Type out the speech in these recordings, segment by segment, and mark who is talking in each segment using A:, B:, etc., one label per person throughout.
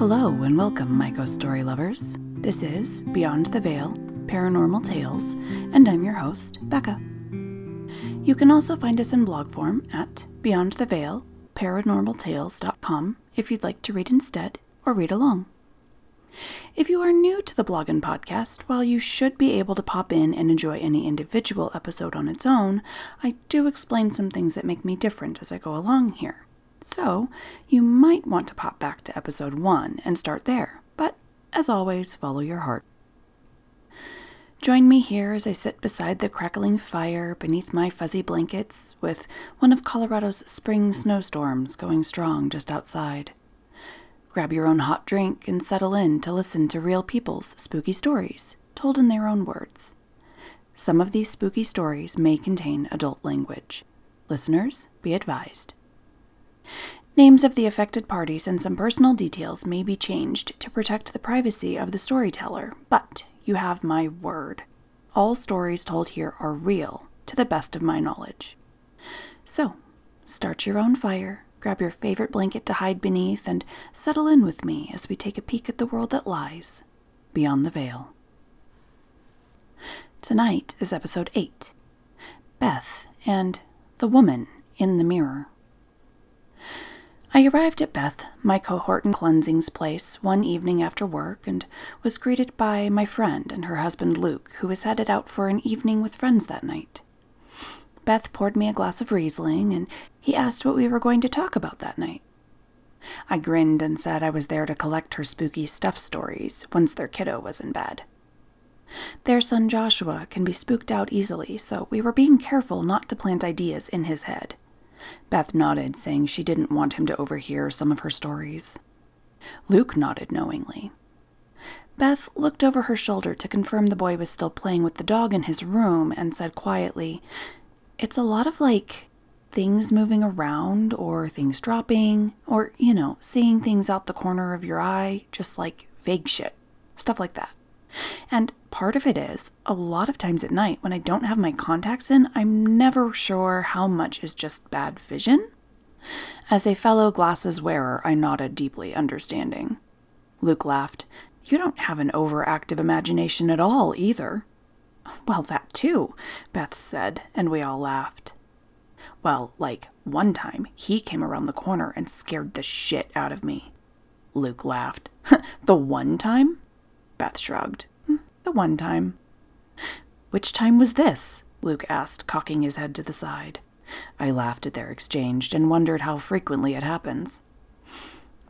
A: Hello and welcome, my ghost story lovers. This is Beyond the Veil Paranormal Tales, and I'm your host, Becca. You can also find us in blog form at Beyond the Veil if you'd like to read instead or read along. If you are new to the blog and podcast, while you should be able to pop in and enjoy any individual episode on its own, I do explain some things that make me different as I go along here. So, you might want to pop back to episode 1 and start there, but as always, follow your heart. Join me here as I sit beside the crackling fire beneath my fuzzy blankets with one of Colorado's spring snowstorms going strong just outside. Grab your own hot drink and settle in to listen to real people's spooky stories, told in their own words. Some of these spooky stories may contain adult language. Listeners, be advised. Names of the affected parties and some personal details may be changed to protect the privacy of the storyteller, but you have my word. All stories told here are real, to the best of my knowledge. So, start your own fire, grab your favorite blanket to hide beneath, and settle in with me as we take a peek at the world that lies beyond the veil. Tonight is episode 8 Beth and the Woman in the Mirror. I arrived at Beth, my cohort in cleansing's place, one evening after work and was greeted by my friend and her husband Luke, who was headed out for an evening with friends that night. Beth poured me a glass of Riesling, and he asked what we were going to talk about that night. I grinned and said I was there to collect her spooky stuff stories once their kiddo was in bed. Their son Joshua can be spooked out easily, so we were being careful not to plant ideas in his head. Beth nodded, saying she didn't want him to overhear some of her stories. Luke nodded knowingly. Beth looked over her shoulder to confirm the boy was still playing with the dog in his room and said quietly, It's a lot of like things moving around or things dropping or, you know, seeing things out the corner of your eye, just like vague shit. Stuff like that. And part of it is, a lot of times at night when I don't have my contacts in, I'm never sure how much is just bad vision. As a fellow glasses wearer, I nodded deeply, understanding. Luke laughed. You don't have an overactive imagination at all, either. Well, that too, Beth said, and we all laughed. Well, like, one time, he came around the corner and scared the shit out of me. Luke laughed. the one time? Beth shrugged. Hmm, the one time. Which time was this? Luke asked, cocking his head to the side. I laughed at their exchange and wondered how frequently it happens.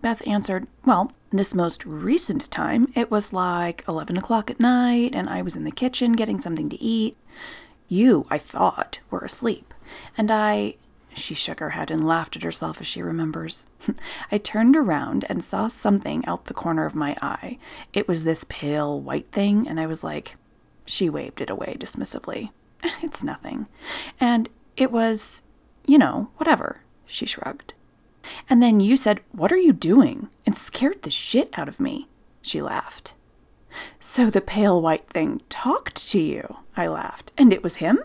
A: Beth answered, Well, this most recent time, it was like 11 o'clock at night, and I was in the kitchen getting something to eat. You, I thought, were asleep, and I she shook her head and laughed at herself as she remembers. I turned around and saw something out the corner of my eye. It was this pale white thing, and I was like, she waved it away dismissively. It's nothing. And it was, you know, whatever, she shrugged. And then you said, What are you doing? and scared the shit out of me. She laughed. So the pale white thing talked to you, I laughed. And it was him?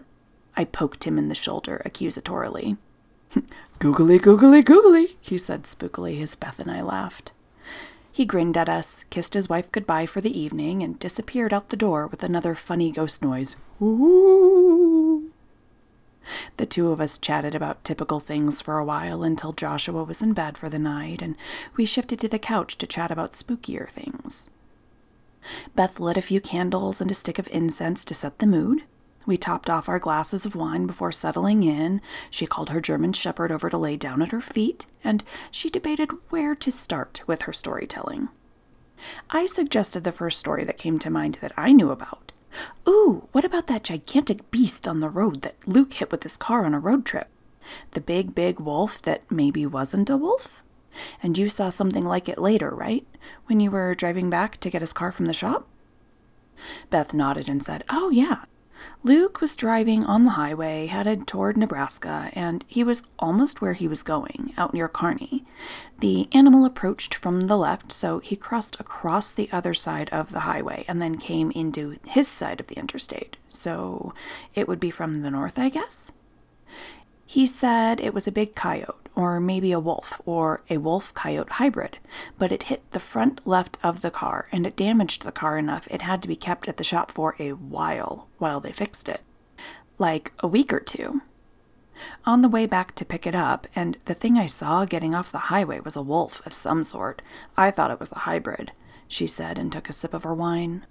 A: I poked him in the shoulder accusatorily. Googly, googly, googly, he said spookily as Beth and I laughed. He grinned at us, kissed his wife goodbye for the evening, and disappeared out the door with another funny ghost noise. The two of us chatted about typical things for a while until Joshua was in bed for the night, and we shifted to the couch to chat about spookier things. Beth lit a few candles and a stick of incense to set the mood, we topped off our glasses of wine before settling in. She called her German shepherd over to lay down at her feet, and she debated where to start with her storytelling. I suggested the first story that came to mind that I knew about. Ooh, what about that gigantic beast on the road that Luke hit with his car on a road trip? The big, big wolf that maybe wasn't a wolf? And you saw something like it later, right? When you were driving back to get his car from the shop? Beth nodded and said, Oh, yeah, Luke was driving on the highway headed toward Nebraska, and he was almost where he was going, out near Kearney. The animal approached from the left, so he crossed across the other side of the highway and then came into his side of the interstate. So it would be from the north, I guess? He said it was a big coyote, or maybe a wolf, or a wolf coyote hybrid, but it hit the front left of the car and it damaged the car enough it had to be kept at the shop for a while while they fixed it. Like a week or two. On the way back to pick it up, and the thing I saw getting off the highway was a wolf of some sort. I thought it was a hybrid, she said and took a sip of her wine.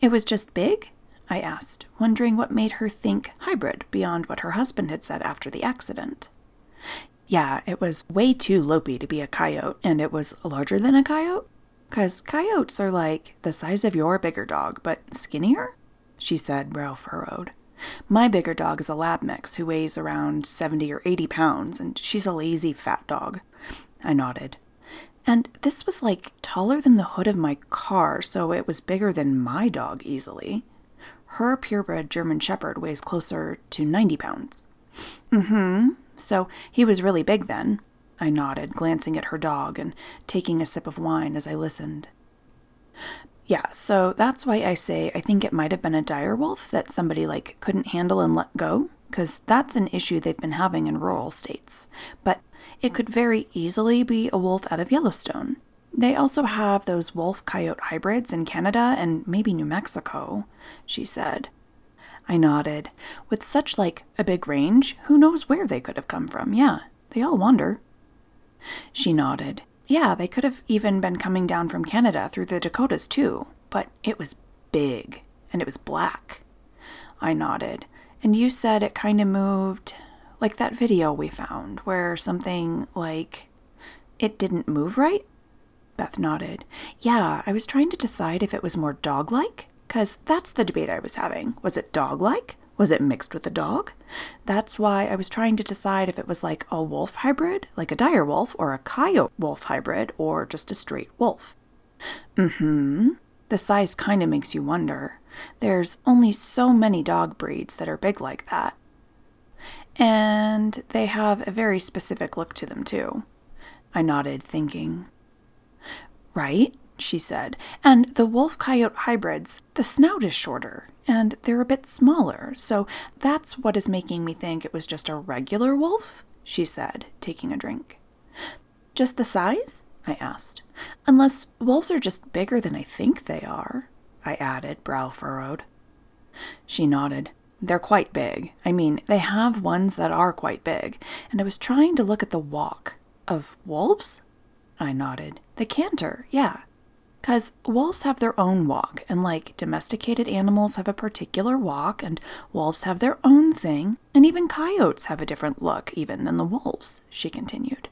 A: It was just big? I asked, wondering what made her think hybrid beyond what her husband had said after the accident. Yeah, it was way too lopey to be a coyote, and it was larger than a coyote? Because coyotes are like the size of your bigger dog, but skinnier? She said, brow furrowed. My bigger dog is a lab mix who weighs around 70 or 80 pounds, and she's a lazy fat dog. I nodded. And this was like taller than the hood of my car, so it was bigger than my dog easily. Her purebred German Shepherd weighs closer to 90 pounds. Mm hmm. So he was really big then. I nodded, glancing at her dog and taking a sip of wine as I listened. Yeah, so that's why I say I think it might have been a dire wolf that somebody like couldn't handle and let go, because that's an issue they've been having in rural states. But it could very easily be a wolf out of Yellowstone. They also have those wolf coyote hybrids in Canada and maybe New Mexico, she said. I nodded. With such like a big range, who knows where they could have come from? Yeah, they all wonder. She nodded. Yeah, they could have even been coming down from Canada through the Dakotas too, but it was big and it was black. I nodded. And you said it kind of moved like that video we found where something like it didn't move right? Beth nodded. Yeah, I was trying to decide if it was more dog like, because that's the debate I was having. Was it dog like? Was it mixed with a dog? That's why I was trying to decide if it was like a wolf hybrid, like a dire wolf, or a coyote wolf hybrid, or just a straight wolf. Mm hmm. The size kind of makes you wonder. There's only so many dog breeds that are big like that. And they have a very specific look to them, too. I nodded, thinking. Right, she said. And the wolf coyote hybrids, the snout is shorter, and they're a bit smaller, so that's what is making me think it was just a regular wolf, she said, taking a drink. Just the size? I asked. Unless wolves are just bigger than I think they are, I added, brow furrowed. She nodded. They're quite big. I mean, they have ones that are quite big, and I was trying to look at the walk. Of wolves? I nodded. The canter, yeah. Because wolves have their own walk, and like domesticated animals have a particular walk, and wolves have their own thing, and even coyotes have a different look even than the wolves, she continued.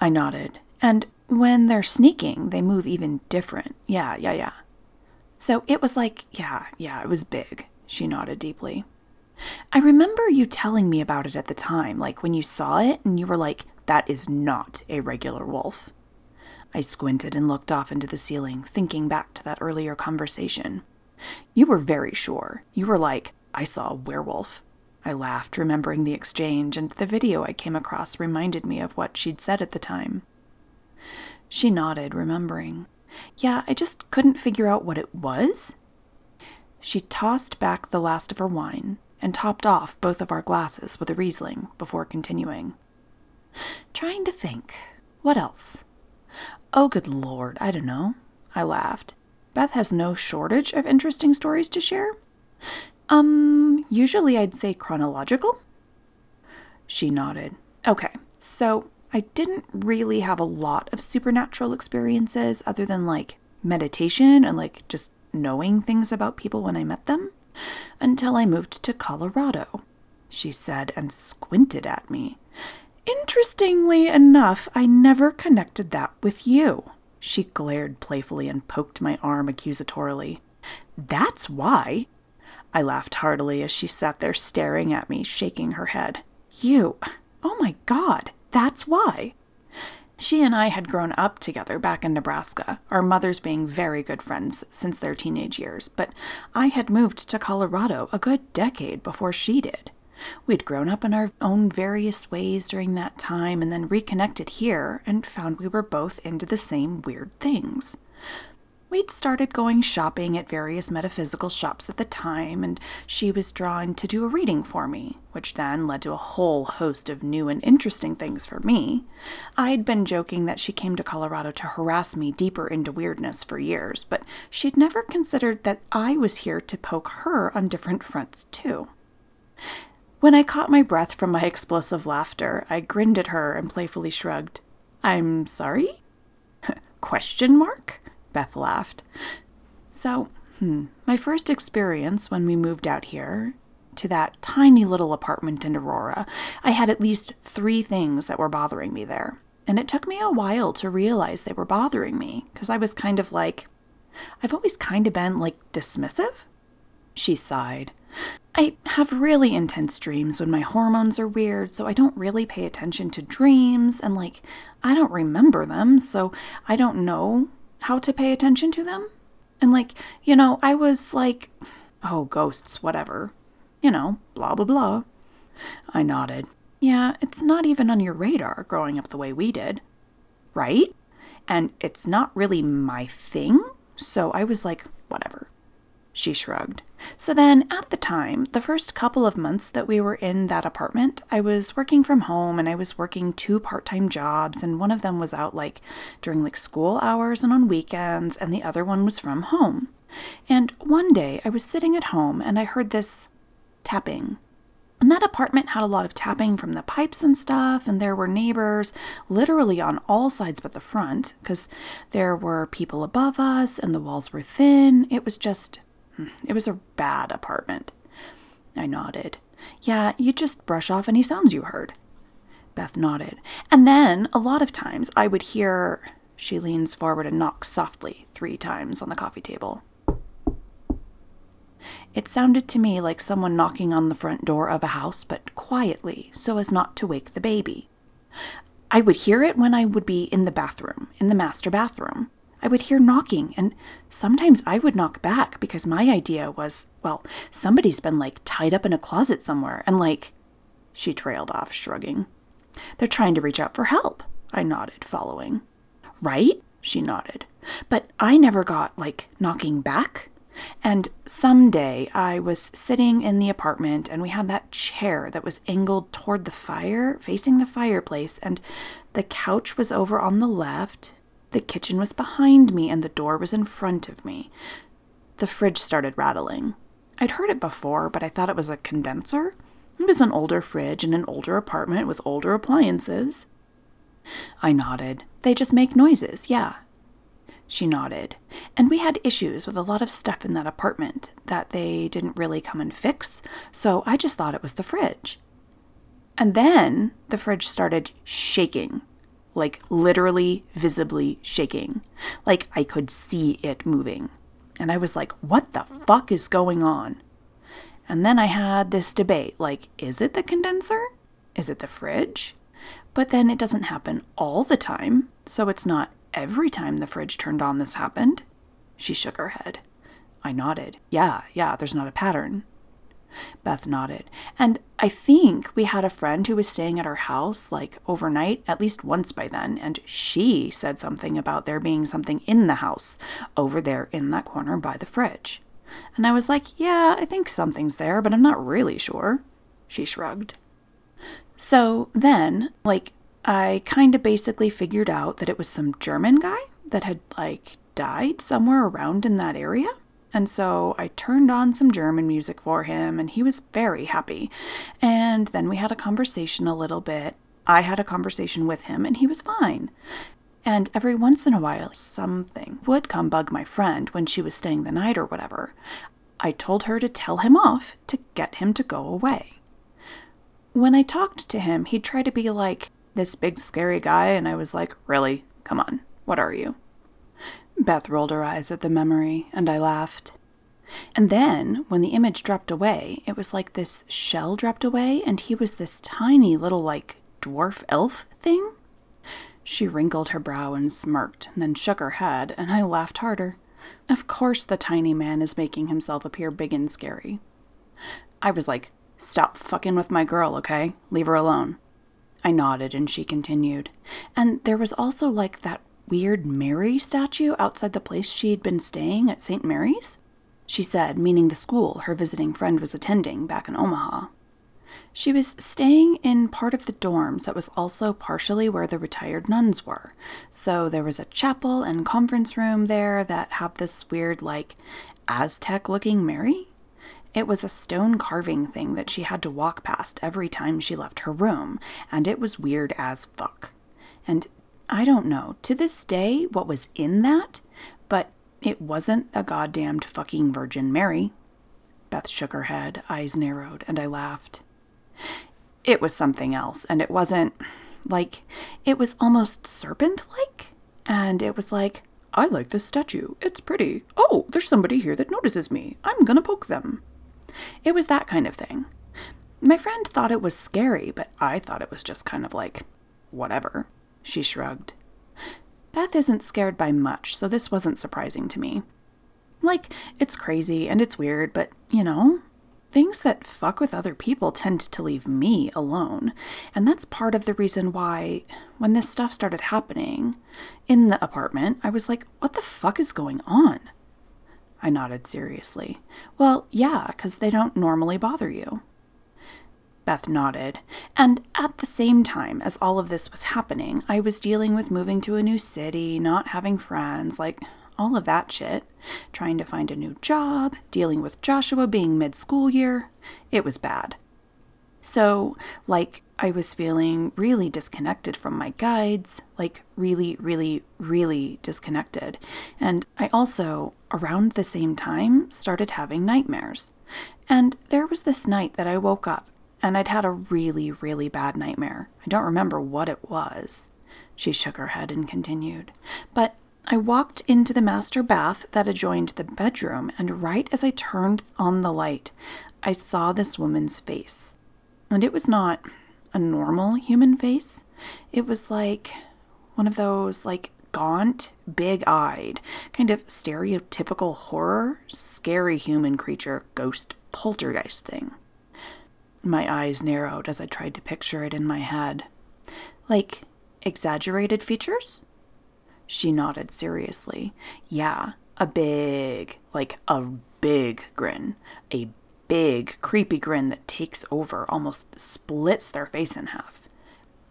A: I nodded. And when they're sneaking, they move even different. Yeah, yeah, yeah. So it was like, yeah, yeah, it was big. She nodded deeply. I remember you telling me about it at the time, like when you saw it and you were like, that is not a regular wolf. I squinted and looked off into the ceiling, thinking back to that earlier conversation. You were very sure. You were like, I saw a werewolf. I laughed, remembering the exchange, and the video I came across reminded me of what she'd said at the time. She nodded, remembering. Yeah, I just couldn't figure out what it was. She tossed back the last of her wine and topped off both of our glasses with a Riesling before continuing. Trying to think. What else? Oh, good lord, I don't know. I laughed. Beth has no shortage of interesting stories to share. Um, usually I'd say chronological. She nodded. Okay, so I didn't really have a lot of supernatural experiences other than like meditation and like just knowing things about people when I met them until I moved to Colorado, she said and squinted at me. Interestingly enough, I never connected that with you. She glared playfully and poked my arm accusatorily. That's why. I laughed heartily as she sat there staring at me, shaking her head. You. Oh my god, that's why. She and I had grown up together back in Nebraska, our mothers being very good friends since their teenage years, but I had moved to Colorado a good decade before she did. We'd grown up in our own various ways during that time and then reconnected here and found we were both into the same weird things. We'd started going shopping at various metaphysical shops at the time, and she was drawn to do a reading for me, which then led to a whole host of new and interesting things for me. I'd been joking that she came to Colorado to harass me deeper into weirdness for years, but she'd never considered that I was here to poke her on different fronts, too. When I caught my breath from my explosive laughter, I grinned at her and playfully shrugged. I'm sorry? Question mark? Beth laughed. So, hmm, my first experience when we moved out here to that tiny little apartment in Aurora, I had at least three things that were bothering me there. And it took me a while to realize they were bothering me because I was kind of like, I've always kind of been like dismissive. She sighed. I have really intense dreams when my hormones are weird, so I don't really pay attention to dreams, and like, I don't remember them, so I don't know how to pay attention to them. And, like, you know, I was like, oh, ghosts, whatever. You know, blah, blah, blah. I nodded. Yeah, it's not even on your radar growing up the way we did. Right? And it's not really my thing. So I was like, whatever. She shrugged. So then, at the time, the first couple of months that we were in that apartment, I was working from home and I was working two part time jobs, and one of them was out like during like school hours and on weekends, and the other one was from home. And one day I was sitting at home and I heard this tapping. And that apartment had a lot of tapping from the pipes and stuff, and there were neighbors literally on all sides but the front, because there were people above us and the walls were thin. It was just it was a bad apartment. I nodded. Yeah, you just brush off any sounds you heard. Beth nodded. And then, a lot of times, I would hear. She leans forward and knocks softly three times on the coffee table. It sounded to me like someone knocking on the front door of a house, but quietly, so as not to wake the baby. I would hear it when I would be in the bathroom, in the master bathroom. I would hear knocking, and sometimes I would knock back because my idea was, well, somebody's been like tied up in a closet somewhere, and like. She trailed off, shrugging. They're trying to reach out for help, I nodded, following. Right? She nodded. But I never got like knocking back. And some day I was sitting in the apartment and we had that chair that was angled toward the fire, facing the fireplace, and the couch was over on the left the kitchen was behind me and the door was in front of me. The fridge started rattling. I'd heard it before, but I thought it was a condenser. It was an older fridge in an older apartment with older appliances. I nodded. They just make noises, yeah. She nodded. And we had issues with a lot of stuff in that apartment that they didn't really come and fix, so I just thought it was the fridge. And then the fridge started shaking like literally visibly shaking. Like I could see it moving. And I was like, what the fuck is going on? And then I had this debate like, is it the condenser? Is it the fridge? But then it doesn't happen all the time, so it's not every time the fridge turned on this happened. She shook her head. I nodded. Yeah, yeah, there's not a pattern. Beth nodded. And I think we had a friend who was staying at our house like overnight, at least once by then, and she said something about there being something in the house over there in that corner by the fridge. And I was like, yeah, I think something's there, but I'm not really sure. She shrugged. So then, like, I kind of basically figured out that it was some German guy that had, like, died somewhere around in that area. And so I turned on some German music for him, and he was very happy. And then we had a conversation a little bit. I had a conversation with him, and he was fine. And every once in a while, something would come bug my friend when she was staying the night or whatever. I told her to tell him off to get him to go away. When I talked to him, he'd try to be like this big scary guy, and I was like, Really? Come on, what are you? Beth rolled her eyes at the memory, and I laughed. And then, when the image dropped away, it was like this shell dropped away, and he was this tiny little, like, dwarf elf thing. She wrinkled her brow and smirked, and then shook her head, and I laughed harder. Of course, the tiny man is making himself appear big and scary. I was like, Stop fucking with my girl, okay? Leave her alone. I nodded, and she continued. And there was also like that weird Mary statue outside the place she'd been staying at St. Mary's? She said, meaning the school her visiting friend was attending back in Omaha. She was staying in part of the dorms that was also partially where the retired nuns were. So there was a chapel and conference room there that had this weird, like, Aztec looking Mary. It was a stone carving thing that she had to walk past every time she left her room, and it was weird as fuck. And I don't know to this day what was in that, but it wasn't the goddamned fucking Virgin Mary. Beth shook her head, eyes narrowed, and I laughed. It was something else, and it wasn't like it was almost serpent like, and it was like, I like this statue. It's pretty. Oh, there's somebody here that notices me. I'm gonna poke them. It was that kind of thing. My friend thought it was scary, but I thought it was just kind of like, whatever. She shrugged. Beth isn't scared by much, so this wasn't surprising to me. Like, it's crazy and it's weird, but, you know, things that fuck with other people tend to leave me alone. And that's part of the reason why, when this stuff started happening in the apartment, I was like, what the fuck is going on? I nodded seriously. Well, yeah, because they don't normally bother you. Beth nodded. And at the same time as all of this was happening, I was dealing with moving to a new city, not having friends, like all of that shit. Trying to find a new job, dealing with Joshua being mid school year. It was bad. So, like, I was feeling really disconnected from my guides, like, really, really, really disconnected. And I also, around the same time, started having nightmares. And there was this night that I woke up and I'd had a really, really bad nightmare. I don't remember what it was. She shook her head and continued. But I walked into the master bath that adjoined the bedroom, and right as I turned on the light, I saw this woman's face. And it was not a normal human face. It was like one of those, like, gaunt, big eyed, kind of stereotypical horror, scary human creature, ghost, poltergeist thing. My eyes narrowed as I tried to picture it in my head. Like, exaggerated features? She nodded seriously. Yeah, a big, like a big grin. A big, creepy grin that takes over, almost splits their face in half.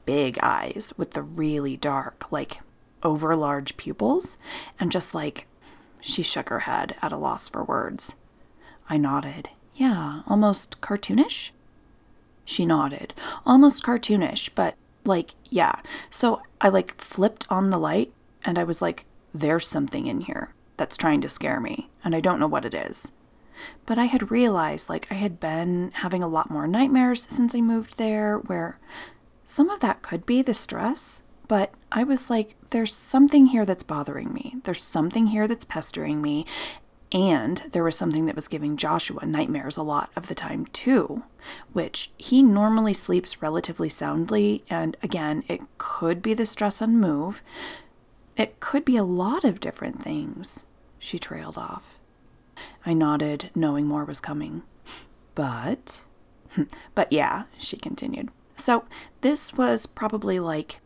A: Big eyes with the really dark, like over large pupils, and just like she shook her head at a loss for words. I nodded. Yeah, almost cartoonish? She nodded. Almost cartoonish, but like, yeah. So I like flipped on the light and I was like, there's something in here that's trying to scare me, and I don't know what it is. But I had realized, like, I had been having a lot more nightmares since I moved there, where some of that could be the stress, but I was like, there's something here that's bothering me. There's something here that's pestering me. And there was something that was giving Joshua nightmares a lot of the time, too, which he normally sleeps relatively soundly. And again, it could be the stress on move, it could be a lot of different things, she trailed off. I nodded, knowing more was coming. But, but yeah, she continued. So this was probably like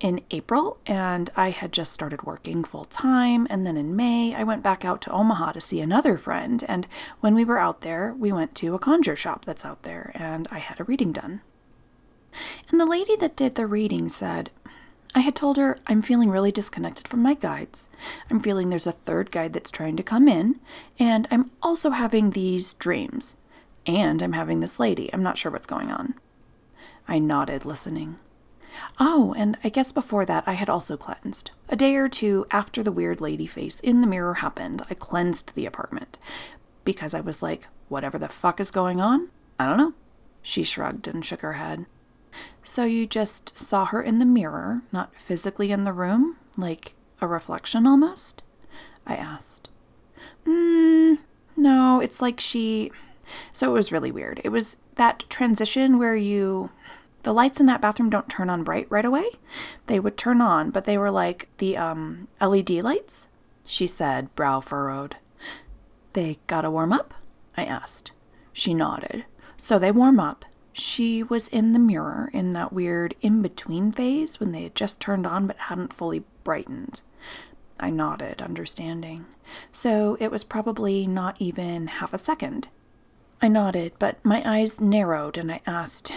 A: in April, and I had just started working full time. And then in May, I went back out to Omaha to see another friend. And when we were out there, we went to a conjure shop that's out there, and I had a reading done. And the lady that did the reading said, I had told her I'm feeling really disconnected from my guides. I'm feeling there's a third guide that's trying to come in, and I'm also having these dreams. And I'm having this lady. I'm not sure what's going on. I nodded, listening. Oh, and I guess before that I had also cleansed. A day or two after the weird lady face in the mirror happened, I cleansed the apartment. Because I was like, whatever the fuck is going on? I don't know. She shrugged and shook her head. So you just saw her in the mirror, not physically in the room, like a reflection almost? I asked. Mm, no, it's like she. So it was really weird. It was that transition where you. The lights in that bathroom don't turn on bright right away. They would turn on, but they were like the um, LED lights, she said, brow furrowed. They gotta warm up? I asked. She nodded. So they warm up, she was in the mirror in that weird in between phase when they had just turned on but hadn't fully brightened. I nodded, understanding. So it was probably not even half a second. I nodded, but my eyes narrowed and I asked,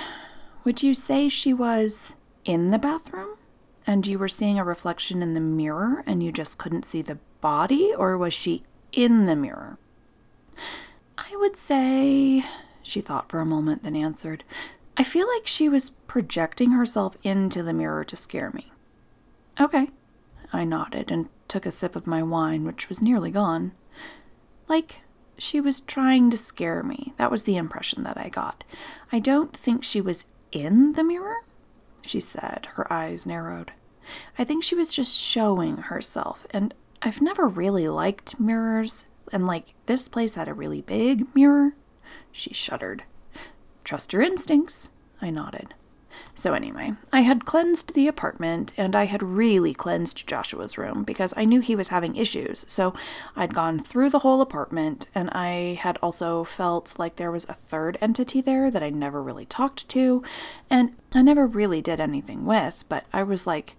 A: Would you say she was in the bathroom? And you were seeing a reflection in the mirror and you just couldn't see the body? Or was she in the mirror? I would say, she thought for a moment, then answered, I feel like she was projecting herself into the mirror to scare me. Okay. I nodded and took a sip of my wine, which was nearly gone. Like, she was trying to scare me. That was the impression that I got. I don't think she was in the mirror, she said, her eyes narrowed. I think she was just showing herself, and I've never really liked mirrors, and like this place had a really big mirror. She shuddered. Trust your instincts, I nodded. So, anyway, I had cleansed the apartment and I had really cleansed Joshua's room because I knew he was having issues. So, I'd gone through the whole apartment and I had also felt like there was a third entity there that I never really talked to and I never really did anything with, but I was like,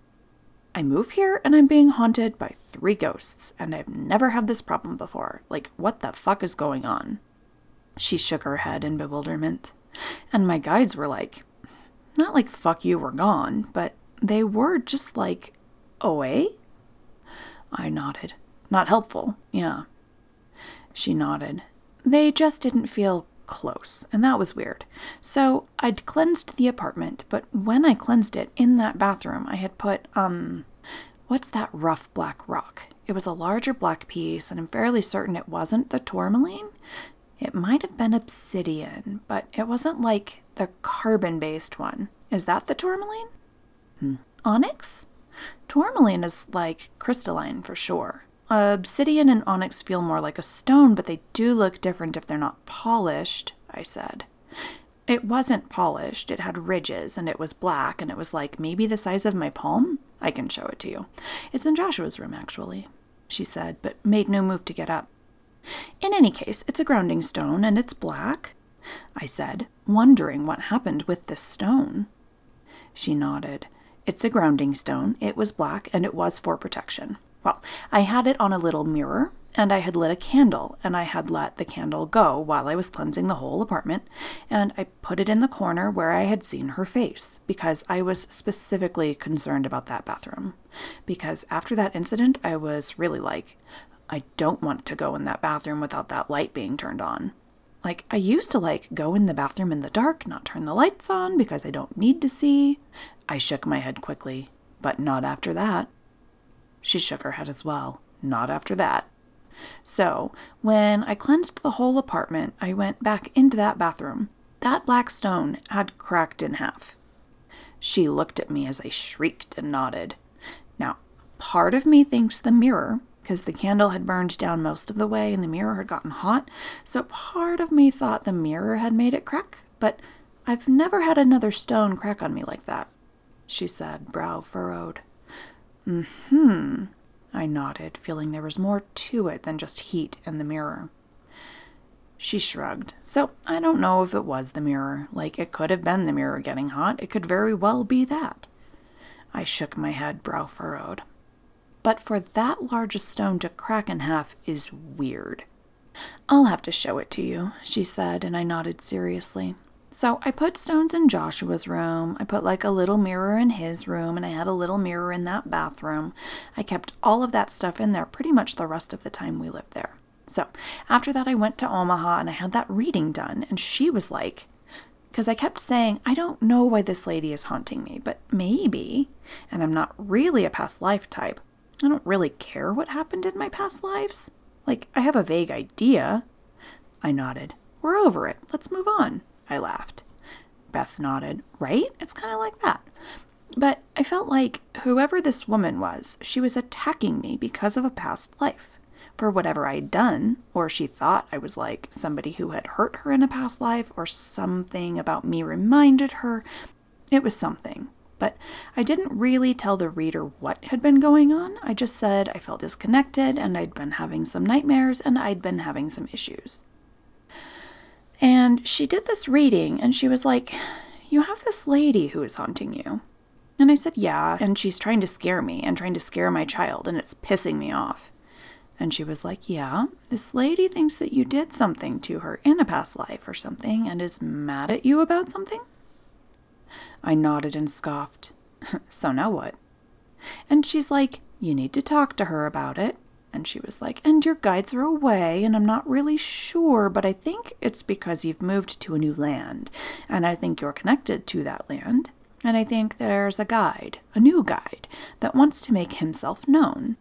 A: I move here and I'm being haunted by three ghosts and I've never had this problem before. Like, what the fuck is going on? She shook her head in bewilderment. And my guides were like, not like fuck you, we're gone, but they were just like, away? I nodded. Not helpful, yeah. She nodded. They just didn't feel close, and that was weird. So I'd cleansed the apartment, but when I cleansed it in that bathroom, I had put, um, what's that rough black rock? It was a larger black piece, and I'm fairly certain it wasn't the tourmaline. It might have been obsidian, but it wasn't like the carbon based one. Is that the tourmaline? Hmm. Onyx? Tourmaline is like crystalline for sure. Obsidian and onyx feel more like a stone, but they do look different if they're not polished, I said. It wasn't polished, it had ridges, and it was black, and it was like maybe the size of my palm. I can show it to you. It's in Joshua's room, actually, she said, but made no move to get up. In any case, it's a grounding stone, and it's black. I said, wondering what happened with this stone. She nodded. It's a grounding stone. It was black, and it was for protection. Well, I had it on a little mirror, and I had lit a candle, and I had let the candle go while I was cleansing the whole apartment, and I put it in the corner where I had seen her face, because I was specifically concerned about that bathroom. Because after that incident, I was really like, I don't want to go in that bathroom without that light being turned on. Like, I used to like go in the bathroom in the dark, not turn the lights on because I don't need to see. I shook my head quickly, but not after that. She shook her head as well. Not after that. So, when I cleansed the whole apartment, I went back into that bathroom. That black stone had cracked in half. She looked at me as I shrieked and nodded. Now, part of me thinks the mirror, because the candle had burned down most of the way and the mirror had gotten hot, so part of me thought the mirror had made it crack, but I've never had another stone crack on me like that, she said, brow furrowed. Mm hmm, I nodded, feeling there was more to it than just heat and the mirror. She shrugged. So I don't know if it was the mirror. Like, it could have been the mirror getting hot. It could very well be that. I shook my head, brow furrowed but for that large a stone to crack in half is weird. I'll have to show it to you, she said, and I nodded seriously. So I put stones in Joshua's room. I put like a little mirror in his room, and I had a little mirror in that bathroom. I kept all of that stuff in there pretty much the rest of the time we lived there. So after that, I went to Omaha and I had that reading done, and she was like, because I kept saying, I don't know why this lady is haunting me, but maybe, and I'm not really a past life type, I don't really care what happened in my past lives. Like, I have a vague idea. I nodded. We're over it. Let's move on. I laughed. Beth nodded. Right? It's kind of like that. But I felt like whoever this woman was, she was attacking me because of a past life. For whatever I'd done, or she thought I was like somebody who had hurt her in a past life, or something about me reminded her. It was something. But I didn't really tell the reader what had been going on. I just said I felt disconnected and I'd been having some nightmares and I'd been having some issues. And she did this reading and she was like, You have this lady who is haunting you. And I said, Yeah, and she's trying to scare me and trying to scare my child, and it's pissing me off. And she was like, Yeah, this lady thinks that you did something to her in a past life or something and is mad at you about something? I nodded and scoffed. so now what? And she's like, You need to talk to her about it. And she was like, And your guides are away, and I'm not really sure, but I think it's because you've moved to a new land, and I think you're connected to that land. And I think there's a guide, a new guide, that wants to make himself known.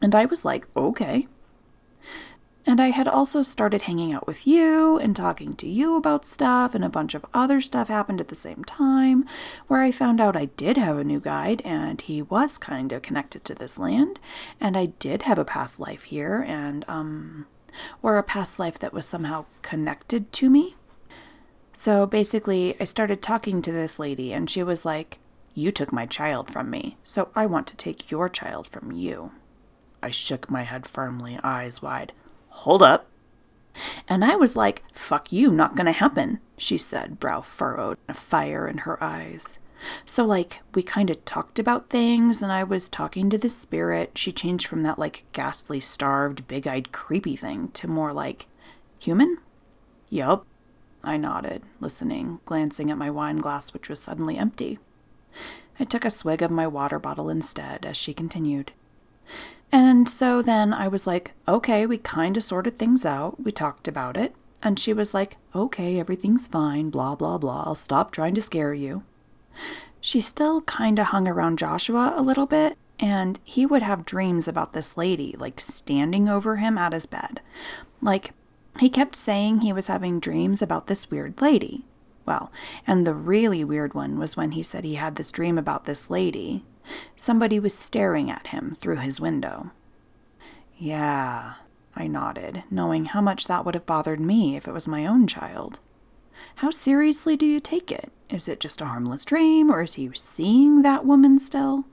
A: And I was like, Okay. And I had also started hanging out with you and talking to you about stuff, and a bunch of other stuff happened at the same time, where I found out I did have a new guide, and he was kind of connected to this land, and I did have a past life here, and, um, or a past life that was somehow connected to me. So basically, I started talking to this lady, and she was like, You took my child from me, so I want to take your child from you. I shook my head firmly, eyes wide. Hold up. And I was like, Fuck you, not gonna happen, she said, brow furrowed, a fire in her eyes. So, like, we kind of talked about things, and I was talking to the spirit. She changed from that, like, ghastly, starved, big eyed, creepy thing to more like human? Yup. I nodded, listening, glancing at my wine glass, which was suddenly empty. I took a swig of my water bottle instead as she continued. And so then I was like, okay, we kind of sorted things out. We talked about it. And she was like, okay, everything's fine, blah, blah, blah. I'll stop trying to scare you. She still kind of hung around Joshua a little bit, and he would have dreams about this lady, like standing over him at his bed. Like, he kept saying he was having dreams about this weird lady. Well, and the really weird one was when he said he had this dream about this lady, Somebody was staring at him through his window. Yeah, I nodded, knowing how much that would have bothered me if it was my own child. How seriously do you take it? Is it just a harmless dream, or is he seeing that woman still?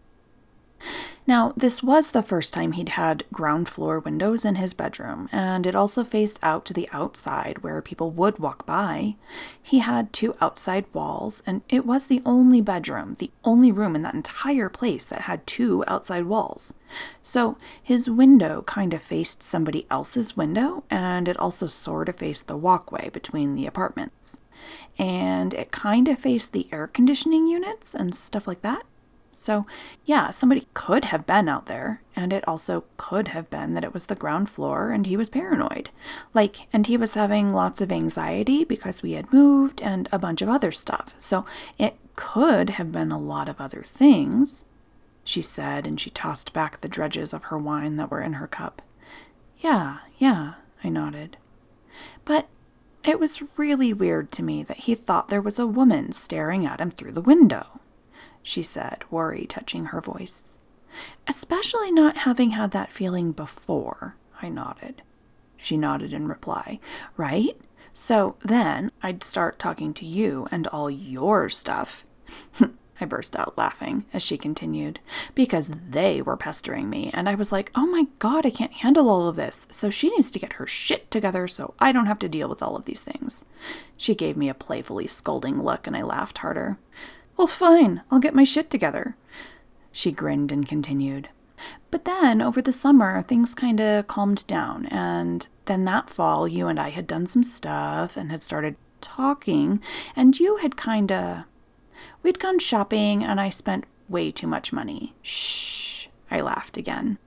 A: Now, this was the first time he'd had ground floor windows in his bedroom, and it also faced out to the outside where people would walk by. He had two outside walls, and it was the only bedroom, the only room in that entire place that had two outside walls. So his window kind of faced somebody else's window, and it also sort of faced the walkway between the apartments. And it kind of faced the air conditioning units and stuff like that. So, yeah, somebody could have been out there, and it also could have been that it was the ground floor and he was paranoid. Like, and he was having lots of anxiety because we had moved and a bunch of other stuff. So, it could have been a lot of other things, she said, and she tossed back the dredges of her wine that were in her cup. Yeah, yeah, I nodded. But it was really weird to me that he thought there was a woman staring at him through the window she said, worry touching her voice. Especially not having had that feeling before, I nodded. She nodded in reply. Right? So then I'd start talking to you and all your stuff. I burst out laughing as she continued, because they were pestering me, and I was like, oh my god, I can't handle all of this, so she needs to get her shit together so I don't have to deal with all of these things. She gave me a playfully scolding look, and I laughed harder. Well, fine, I'll get my shit together. She grinned and continued. But then, over the summer, things kind of calmed down, and then that fall, you and I had done some stuff and had started talking, and you had kind of. We'd gone shopping, and I spent way too much money. Shh, I laughed again.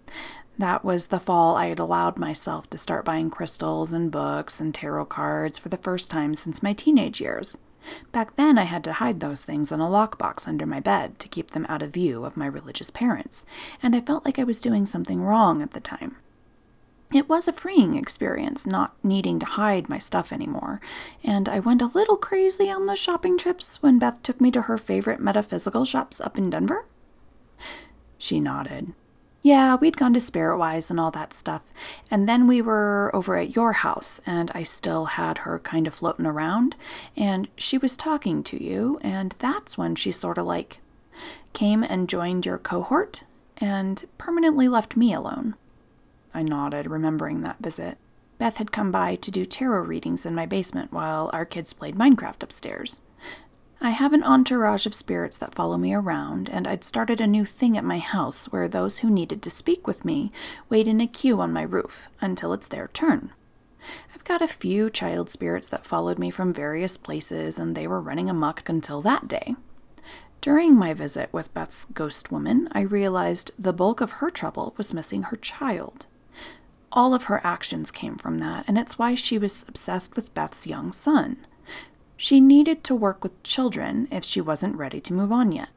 A: That was the fall I had allowed myself to start buying crystals and books and tarot cards for the first time since my teenage years. Back then, I had to hide those things in a lockbox under my bed to keep them out of view of my religious parents, and I felt like I was doing something wrong at the time. It was a freeing experience not needing to hide my stuff anymore, and I went a little crazy on those shopping trips when Beth took me to her favorite metaphysical shops up in Denver. She nodded. Yeah, we'd gone to Spiritwise and all that stuff. And then we were over at your house, and I still had her kind of floating around. And she was talking to you, and that's when she sort of like came and joined your cohort and permanently left me alone. I nodded, remembering that visit. Beth had come by to do tarot readings in my basement while our kids played Minecraft upstairs. I have an entourage of spirits that follow me around, and I'd started a new thing at my house where those who needed to speak with me wait in a queue on my roof until it's their turn. I've got a few child spirits that followed me from various places, and they were running amuck until that day. During my visit with Beth's ghost woman, I realized the bulk of her trouble was missing her child. All of her actions came from that, and it's why she was obsessed with Beth's young son. She needed to work with children if she wasn't ready to move on yet.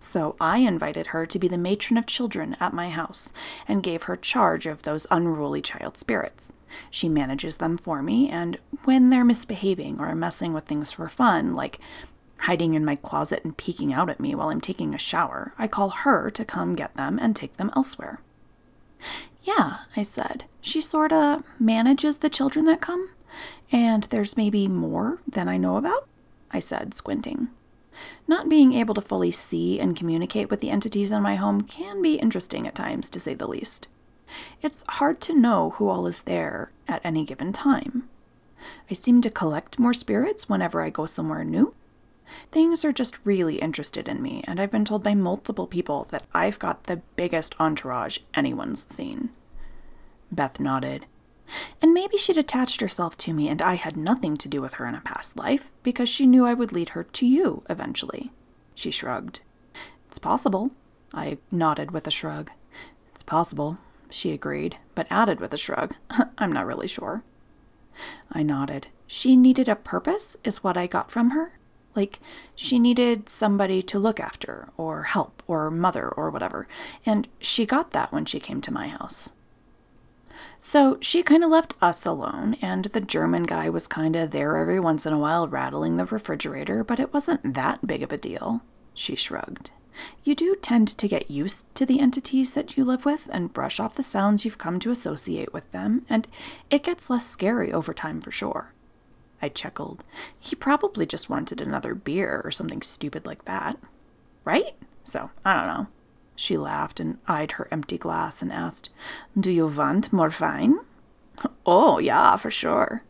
A: So I invited her to be the matron of children at my house and gave her charge of those unruly child spirits. She manages them for me, and when they're misbehaving or messing with things for fun, like hiding in my closet and peeking out at me while I'm taking a shower, I call her to come get them and take them elsewhere. Yeah, I said. She sorta manages the children that come? And there's maybe more than I know about? I said, squinting. Not being able to fully see and communicate with the entities in my home can be interesting at times, to say the least. It's hard to know who all is there at any given time. I seem to collect more spirits whenever I go somewhere new, Things are just really interested in me, and I've been told by multiple people that I've got the biggest entourage anyone's seen. Beth nodded. And maybe she'd attached herself to me and I had nothing to do with her in a past life because she knew I would lead her to you eventually. She shrugged. It's possible. I nodded with a shrug. It's possible, she agreed, but added with a shrug. I'm not really sure. I nodded. She needed a purpose, is what I got from her. Like, she needed somebody to look after, or help, or mother, or whatever. And she got that when she came to my house. So she kind of left us alone, and the German guy was kind of there every once in a while rattling the refrigerator, but it wasn't that big of a deal. She shrugged. You do tend to get used to the entities that you live with and brush off the sounds you've come to associate with them, and it gets less scary over time for sure. I chuckled. He probably just wanted another beer or something stupid like that. Right? So, I don't know. She laughed and eyed her empty glass and asked, Do you want more wine? Oh, yeah, for sure,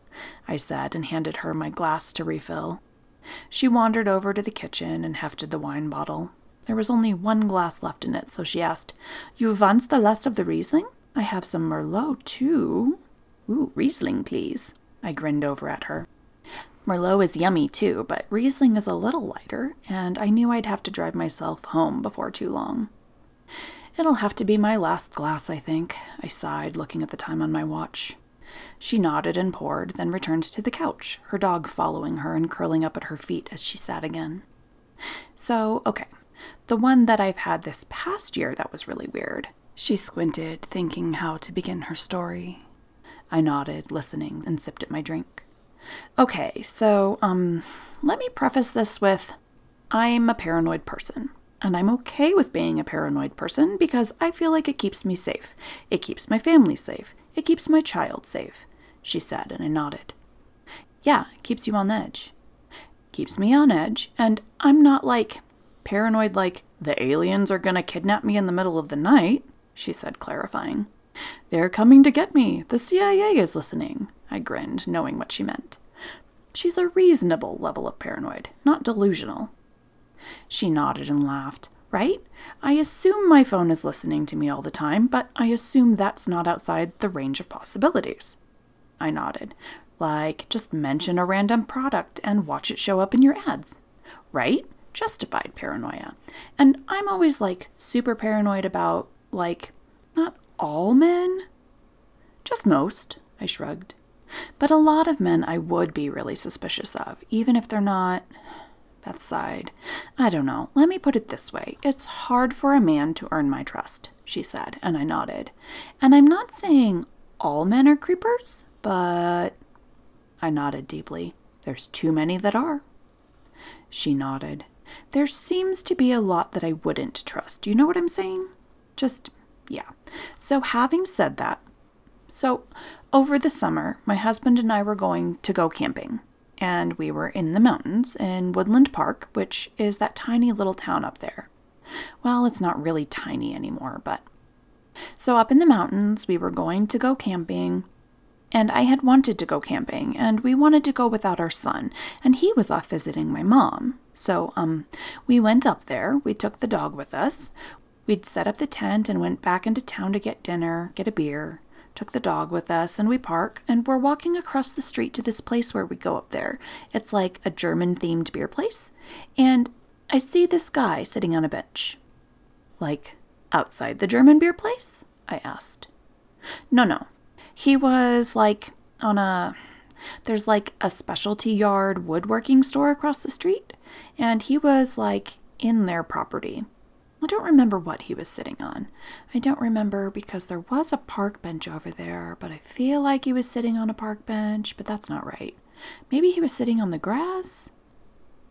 A: I said and handed her my glass to refill. She wandered over to the kitchen and hefted the wine bottle. There was only one glass left in it, so she asked, You want the last of the Riesling? I have some Merlot, too. Ooh, Riesling, please. I grinned over at her. Merlot is yummy too, but Riesling is a little lighter, and I knew I'd have to drive myself home before too long. It'll have to be my last glass, I think, I sighed, looking at the time on my watch. She nodded and poured, then returned to the couch, her dog following her and curling up at her feet as she sat again. So, okay, the one that I've had this past year that was really weird. She squinted, thinking how to begin her story. I nodded, listening, and sipped at my drink. Okay, so um, let me preface this with I'm a paranoid person. And I'm okay with being a paranoid person because I feel like it keeps me safe. It keeps my family safe. It keeps my child safe, she said, and I nodded. Yeah, keeps you on edge. Keeps me on edge, and I'm not like paranoid like the aliens are gonna kidnap me in the middle of the night, she said, clarifying. They're coming to get me. The CIA is listening. I grinned, knowing what she meant. She's a reasonable level of paranoid, not delusional. She nodded and laughed. Right? I assume my phone is listening to me all the time, but I assume that's not outside the range of possibilities. I nodded. Like, just mention a random product and watch it show up in your ads. Right? Justified paranoia. And I'm always like super paranoid about, like, not all men? Just most, I shrugged. But a lot of men I would be really suspicious of, even if they're not. Beth sighed. I don't know. Let me put it this way it's hard for a man to earn my trust, she said, and I nodded. And I'm not saying all men are creepers, but. I nodded deeply. There's too many that are. She nodded. There seems to be a lot that I wouldn't trust. You know what I'm saying? Just, yeah. So, having said that, so over the summer, my husband and I were going to go camping, and we were in the mountains in Woodland Park, which is that tiny little town up there. Well, it's not really tiny anymore, but. So, up in the mountains, we were going to go camping, and I had wanted to go camping, and we wanted to go without our son, and he was off visiting my mom. So, um, we went up there, we took the dog with us. We'd set up the tent and went back into town to get dinner, get a beer, took the dog with us, and we park, and we're walking across the street to this place where we go up there. It's like a German themed beer place. And I see this guy sitting on a bench. Like, outside the German beer place? I asked. No, no. He was like on a. There's like a specialty yard woodworking store across the street, and he was like in their property. I don't remember what he was sitting on. I don't remember because there was a park bench over there, but I feel like he was sitting on a park bench, but that's not right. Maybe he was sitting on the grass?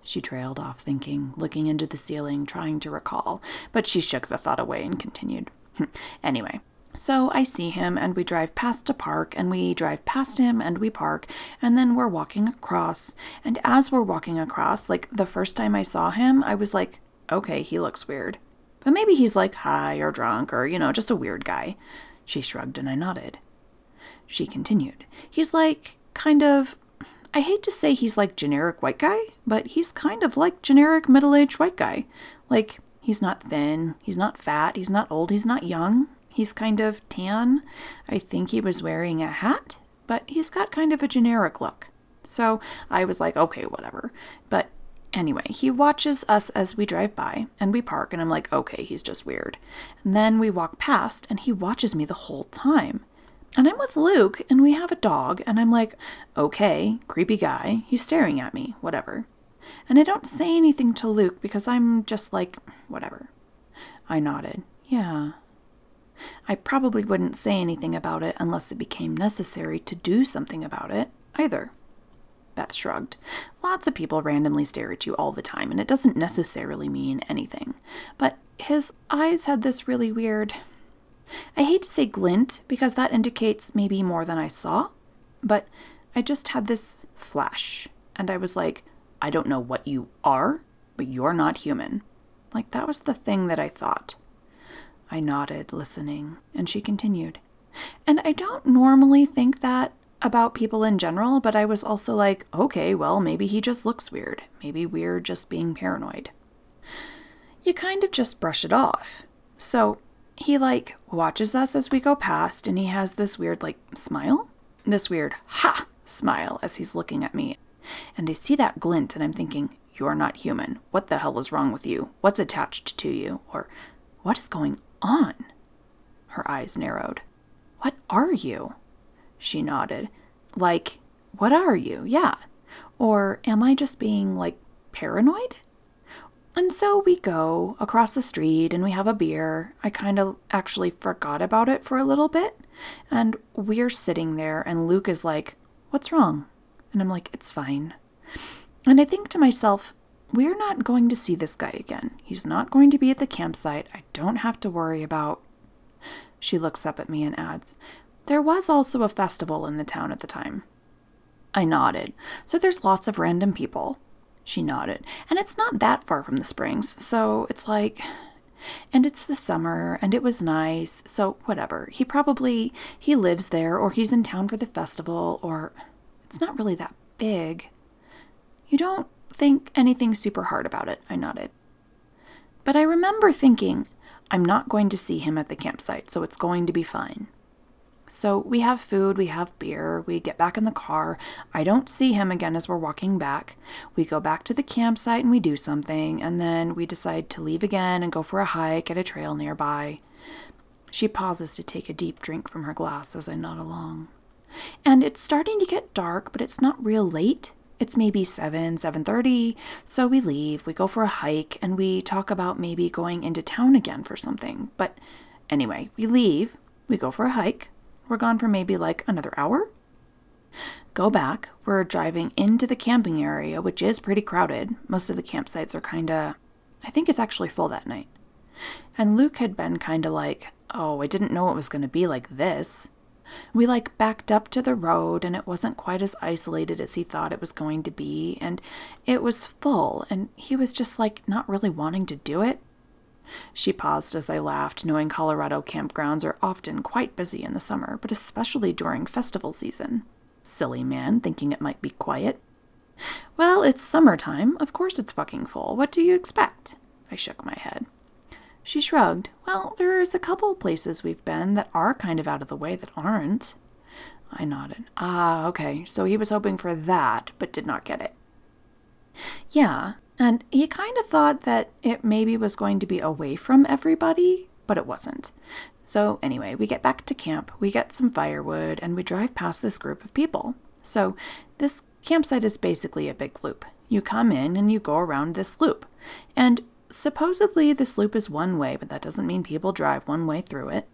A: She trailed off, thinking, looking into the ceiling, trying to recall, but she shook the thought away and continued. Hmm. anyway, so I see him, and we drive past a park, and we drive past him, and we park, and then we're walking across. And as we're walking across, like the first time I saw him, I was like, okay, he looks weird. But maybe he's like high or drunk or, you know, just a weird guy. She shrugged, and I nodded. She continued, he's like kind of. I hate to say he's like generic white guy, but he's kind of like generic middle aged white guy. Like, he's not thin, he's not fat, he's not old, he's not young, He's kind of tan. I think he was wearing a hat, but he's got kind of a generic look. So I was like, okay, whatever. But anyway, he watches us as we drive by and we park, and I'm like, okay, he's just weird. And then we walk past, and he watches me the whole time. And I'm with Luke, and we have a dog, and I'm like, okay, creepy guy, he's staring at me, whatever. And I don't say anything to Luke because I'm just like, whatever. I nodded. Yeah, I probably wouldn't say anything about it unless it became necessary to do something about it, either. Beth shrugged. Lots of people randomly stare at you all the time, and it doesn't necessarily mean anything. But his eyes had this really weird. I hate to say glint, because that indicates maybe more than I saw, but I just had this flash, and I was like, I don't know what you are, but you're not human. Like, that was the thing that I thought. I nodded, listening, and she continued. And I don't normally think that about people in general, but I was also like, okay, well, maybe he just looks weird. Maybe we're just being paranoid. You kind of just brush it off. So he, like, watches us as we go past, and he has this weird, like, smile? This weird, ha! smile as he's looking at me. And I see that glint, and I'm thinking, you're not human. What the hell is wrong with you? What's attached to you? Or what is going on? Her eyes narrowed. What are you? She nodded. Like, what are you? Yeah. Or am I just being, like, paranoid? And so we go across the street and we have a beer. I kind of actually forgot about it for a little bit. And we're sitting there, and Luke is like, What's wrong? And I'm like, It's fine. And I think to myself, we're not going to see this guy again. He's not going to be at the campsite. I don't have to worry about. She looks up at me and adds, There was also a festival in the town at the time. I nodded. So there's lots of random people. She nodded. And it's not that far from the springs, so it's like. And it's the summer, and it was nice, so whatever. He probably. He lives there, or he's in town for the festival, or. It's not really that big. You don't think anything super hard about it, I nodded. But I remember thinking, I'm not going to see him at the campsite, so it's going to be fine. So we have food, we have beer, we get back in the car. I don't see him again as we're walking back. We go back to the campsite and we do something, and then we decide to leave again and go for a hike at a trail nearby. She pauses to take a deep drink from her glass as I nod along. And it's starting to get dark, but it's not real late. It's maybe 7, 7:30, so we leave, we go for a hike and we talk about maybe going into town again for something. But anyway, we leave, we go for a hike. We're gone for maybe like another hour. Go back, we're driving into the camping area, which is pretty crowded. Most of the campsites are kind of I think it's actually full that night. And Luke had been kind of like, "Oh, I didn't know it was going to be like this." We like backed up to the road and it wasn't quite as isolated as he thought it was going to be, and it was full, and he was just like not really wanting to do it. She paused as I laughed, knowing Colorado campgrounds are often quite busy in the summer, but especially during festival season. Silly man, thinking it might be quiet. Well, it's summertime. Of course it's fucking full. What do you expect? I shook my head. She shrugged. Well, there's a couple places we've been that are kind of out of the way that aren't. I nodded. Ah, okay. So he was hoping for that, but did not get it. Yeah, and he kind of thought that it maybe was going to be away from everybody, but it wasn't. So, anyway, we get back to camp, we get some firewood, and we drive past this group of people. So, this campsite is basically a big loop. You come in and you go around this loop. And supposedly this loop is one way, but that doesn't mean people drive one way through it.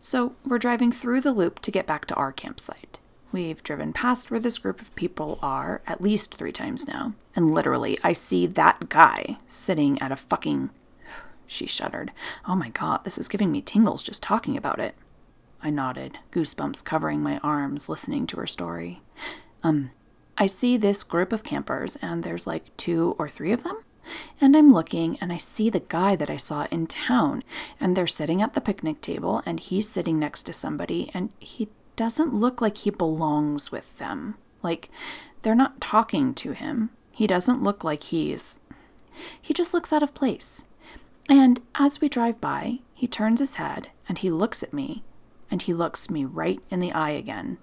A: So, we're driving through the loop to get back to our campsite. We've driven past where this group of people are at least three times now, and literally, I see that guy sitting at a fucking she shuddered. Oh my god, this is giving me tingles just talking about it. I nodded, goosebumps covering my arms, listening to her story. Um, I see this group of campers, and there's like two or three of them. And I'm looking, and I see the guy that I saw in town, and they're sitting at the picnic table, and he's sitting next to somebody, and he doesn't look like he belongs with them. Like, they're not talking to him. He doesn't look like he's. He just looks out of place. And as we drive by, he turns his head and he looks at me, and he looks me right in the eye again.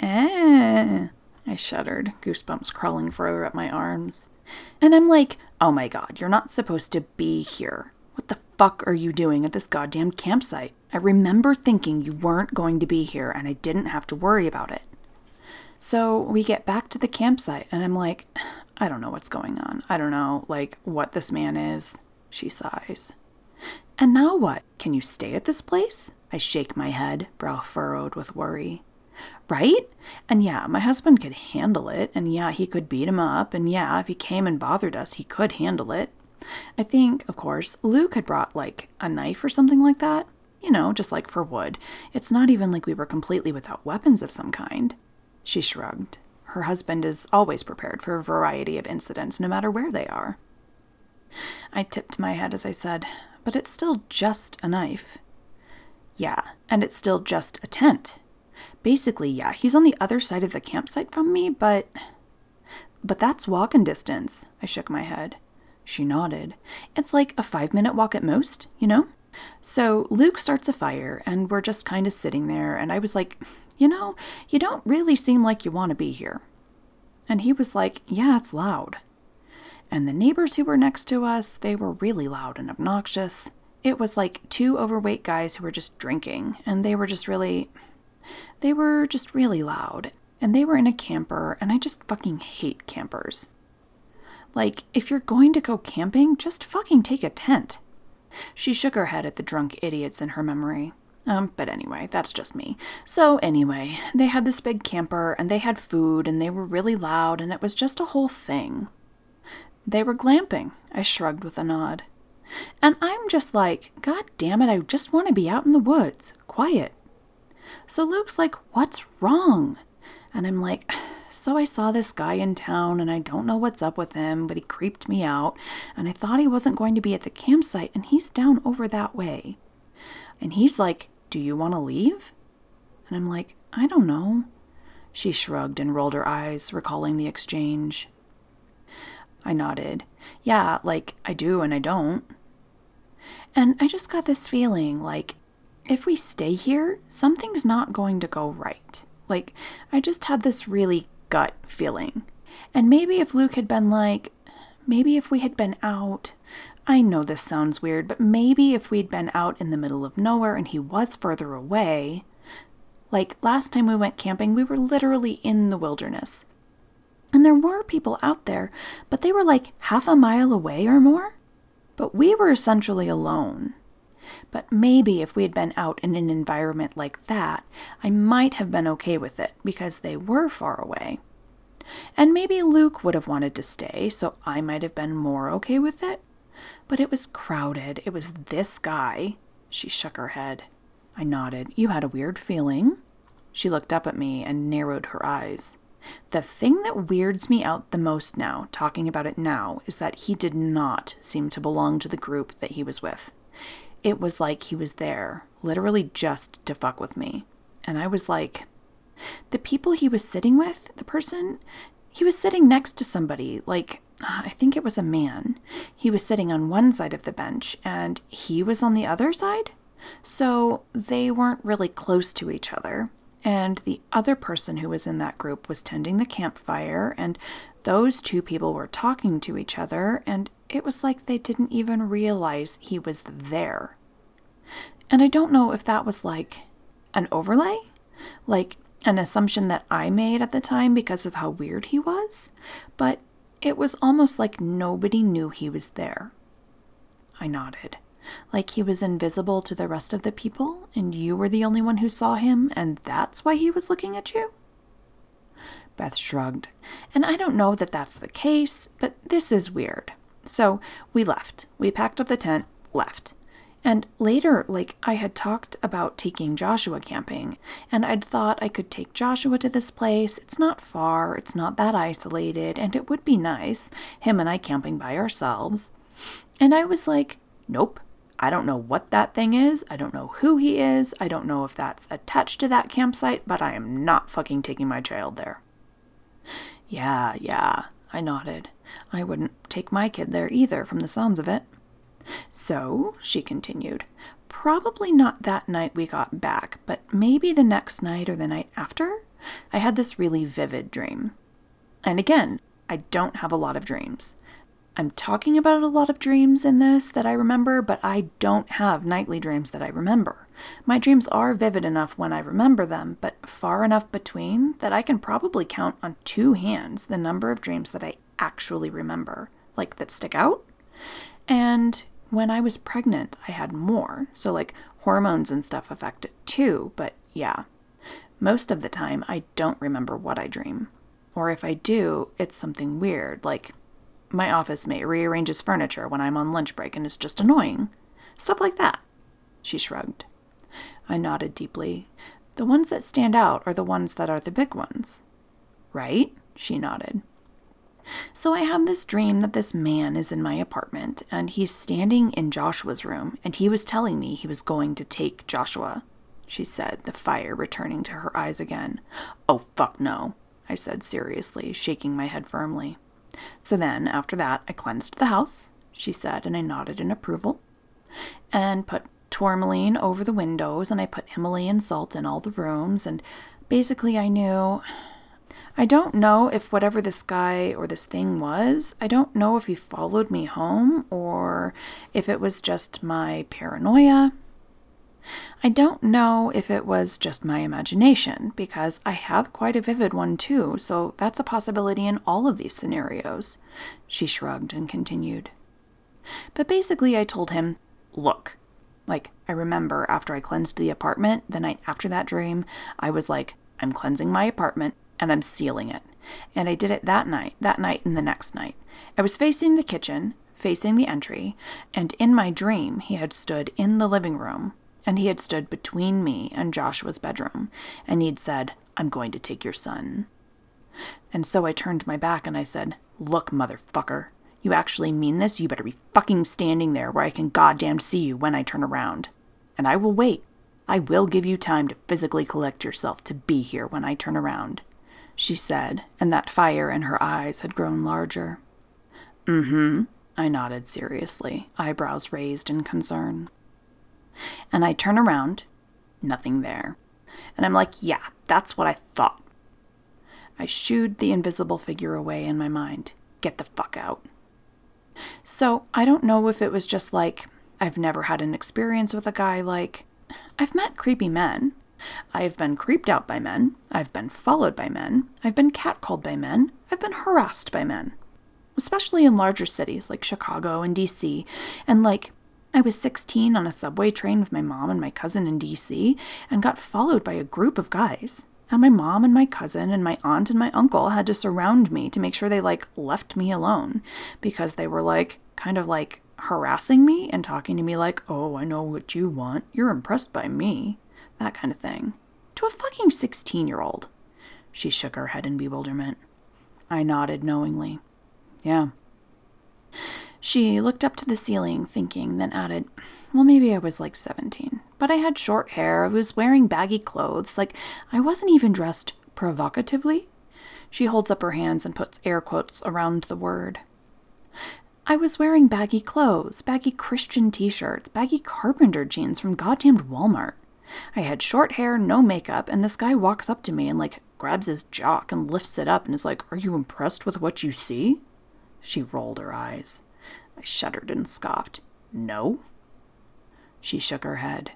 A: Eh, I shuddered, goosebumps crawling further up my arms. And I'm like, oh my god, you're not supposed to be here. What the fuck are you doing at this goddamn campsite? I remember thinking you weren't going to be here and I didn't have to worry about it. So we get back to the campsite and I'm like, I don't know what's going on. I don't know, like, what this man is she sighs. And now what? Can you stay at this place? I shake my head, brow furrowed with worry. Right? And yeah, my husband could handle it, and yeah, he could beat him up, and yeah, if he came and bothered us, he could handle it. I think, of course, Luke had brought like a knife or something like that. You know, just like for wood. It's not even like we were completely without weapons of some kind. She shrugged. Her husband is always prepared for a variety of incidents, no matter where they are. I tipped my head as I said, But it's still just a knife. Yeah, and it's still just a tent. Basically, yeah, he's on the other side of the campsite from me, but. But that's walking distance. I shook my head. She nodded. It's like a five minute walk at most, you know? So Luke starts a fire, and we're just kind of sitting there, and I was like, You know, you don't really seem like you want to be here. And he was like, Yeah, it's loud. And the neighbors who were next to us, they were really loud and obnoxious. It was like two overweight guys who were just drinking, and they were just really. They were just really loud. And they were in a camper, and I just fucking hate campers. Like, if you're going to go camping, just fucking take a tent. She shook her head at the drunk idiots in her memory. Um, but anyway, that's just me. So, anyway, they had this big camper and they had food and they were really loud and it was just a whole thing. They were glamping, I shrugged with a nod. And I'm just like, God damn it, I just want to be out in the woods, quiet. So Luke's like, What's wrong? And I'm like, So I saw this guy in town and I don't know what's up with him, but he creeped me out. And I thought he wasn't going to be at the campsite and he's down over that way. And he's like, Do you want to leave? And I'm like, I don't know. She shrugged and rolled her eyes, recalling the exchange. I nodded. Yeah, like I do and I don't. And I just got this feeling like if we stay here, something's not going to go right. Like, I just had this really gut feeling. And maybe if Luke had been like, maybe if we had been out, I know this sounds weird, but maybe if we'd been out in the middle of nowhere and he was further away, like last time we went camping, we were literally in the wilderness. And there were people out there, but they were like half a mile away or more. But we were essentially alone. But maybe if we had been out in an environment like that, I might have been okay with it because they were far away. And maybe Luke would have wanted to stay, so I might have been more okay with it. But it was crowded. It was this guy. She shook her head. I nodded. You had a weird feeling? She looked up at me and narrowed her eyes. The thing that weirds me out the most now, talking about it now, is that he did not seem to belong to the group that he was with. It was like he was there, literally just to fuck with me. And I was like, the people he was sitting with, the person, he was sitting next to somebody, like, I think it was a man. He was sitting on one side of the bench and he was on the other side. So they weren't really close to each other. And the other person who was in that group was tending the campfire, and those two people were talking to each other, and it was like they didn't even realize he was there. And I don't know if that was like an overlay, like an assumption that I made at the time because of how weird he was, but it was almost like nobody knew he was there. I nodded like he was invisible to the rest of the people, and you were the only one who saw him, and that's why he was looking at you? Beth shrugged. And I don't know that that's the case, but this is weird. So we left. We packed up the tent, left. And later, like, I had talked about taking Joshua camping, and I'd thought I could take Joshua to this place. It's not far, it's not that isolated, and it would be nice, him and I camping by ourselves. And I was like, nope, I don't know what that thing is. I don't know who he is. I don't know if that's attached to that campsite, but I am not fucking taking my child there. Yeah, yeah, I nodded. I wouldn't take my kid there either, from the sounds of it. So, she continued, probably not that night we got back, but maybe the next night or the night after, I had this really vivid dream. And again, I don't have a lot of dreams. I'm talking about a lot of dreams in this that I remember, but I don't have nightly dreams that I remember. My dreams are vivid enough when I remember them, but far enough between that I can probably count on two hands the number of dreams that I actually remember, like that stick out. And when I was pregnant, I had more, so like hormones and stuff affect it too, but yeah. Most of the time, I don't remember what I dream. Or if I do, it's something weird, like my office mate rearranges furniture when I'm on lunch break and it's just annoying. Stuff like that. She shrugged. I nodded deeply. The ones that stand out are the ones that are the big ones. Right? She nodded. So I have this dream that this man is in my apartment and he's standing in Joshua's room and he was telling me he was going to take Joshua. She said, the fire returning to her eyes again. Oh, fuck no, I said seriously, shaking my head firmly. So then, after that, I cleansed the house, she said, and I nodded in approval, and put tourmaline over the windows, and I put Himalayan salt in all the rooms, and basically I knew. I don't know if whatever this guy or this thing was, I don't know if he followed me home or if it was just my paranoia. I don't know if it was just my imagination, because I have quite a vivid one too, so that's a possibility in all of these scenarios. She shrugged and continued. But basically, I told him, Look, like, I remember after I cleansed the apartment, the night after that dream, I was like, I'm cleansing my apartment and I'm sealing it. And I did it that night, that night, and the next night. I was facing the kitchen, facing the entry, and in my dream, he had stood in the living room and he had stood between me and Joshua's bedroom, and he'd said, I'm going to take your son. And so I turned my back and I said, Look, motherfucker, you actually mean this? You better be fucking standing there where I can goddamn see you when I turn around. And I will wait. I will give you time to physically collect yourself to be here when I turn around, she said, and that fire in her eyes had grown larger. Mm hmm, I nodded seriously, eyebrows raised in concern. And I turn around, nothing there. And I'm like, yeah, that's what I thought. I shooed the invisible figure away in my mind. Get the fuck out. So I don't know if it was just like, I've never had an experience with a guy like. I've met creepy men. I've been creeped out by men. I've been followed by men. I've been catcalled by men. I've been harassed by men. Especially in larger cities like Chicago and DC, and like I was 16 on a subway train with my mom and my cousin in DC and got followed by a group of guys. And my mom and my cousin and my aunt and my uncle had to surround me to make sure they like left me alone because they were like kind of like harassing me and talking to me like, "Oh, I know what you want. You're impressed by me." That kind of thing. To a fucking 16-year-old. She shook her head in bewilderment. I nodded knowingly. Yeah. She looked up to the ceiling, thinking, then added, Well, maybe I was like 17. But I had short hair, I was wearing baggy clothes, like I wasn't even dressed provocatively. She holds up her hands and puts air quotes around the word. I was wearing baggy clothes, baggy Christian t shirts, baggy carpenter jeans from goddamned Walmart. I had short hair, no makeup, and this guy walks up to me and, like, grabs his jock and lifts it up and is like, Are you impressed with what you see? She rolled her eyes. I shuddered and scoffed. No. She shook her head.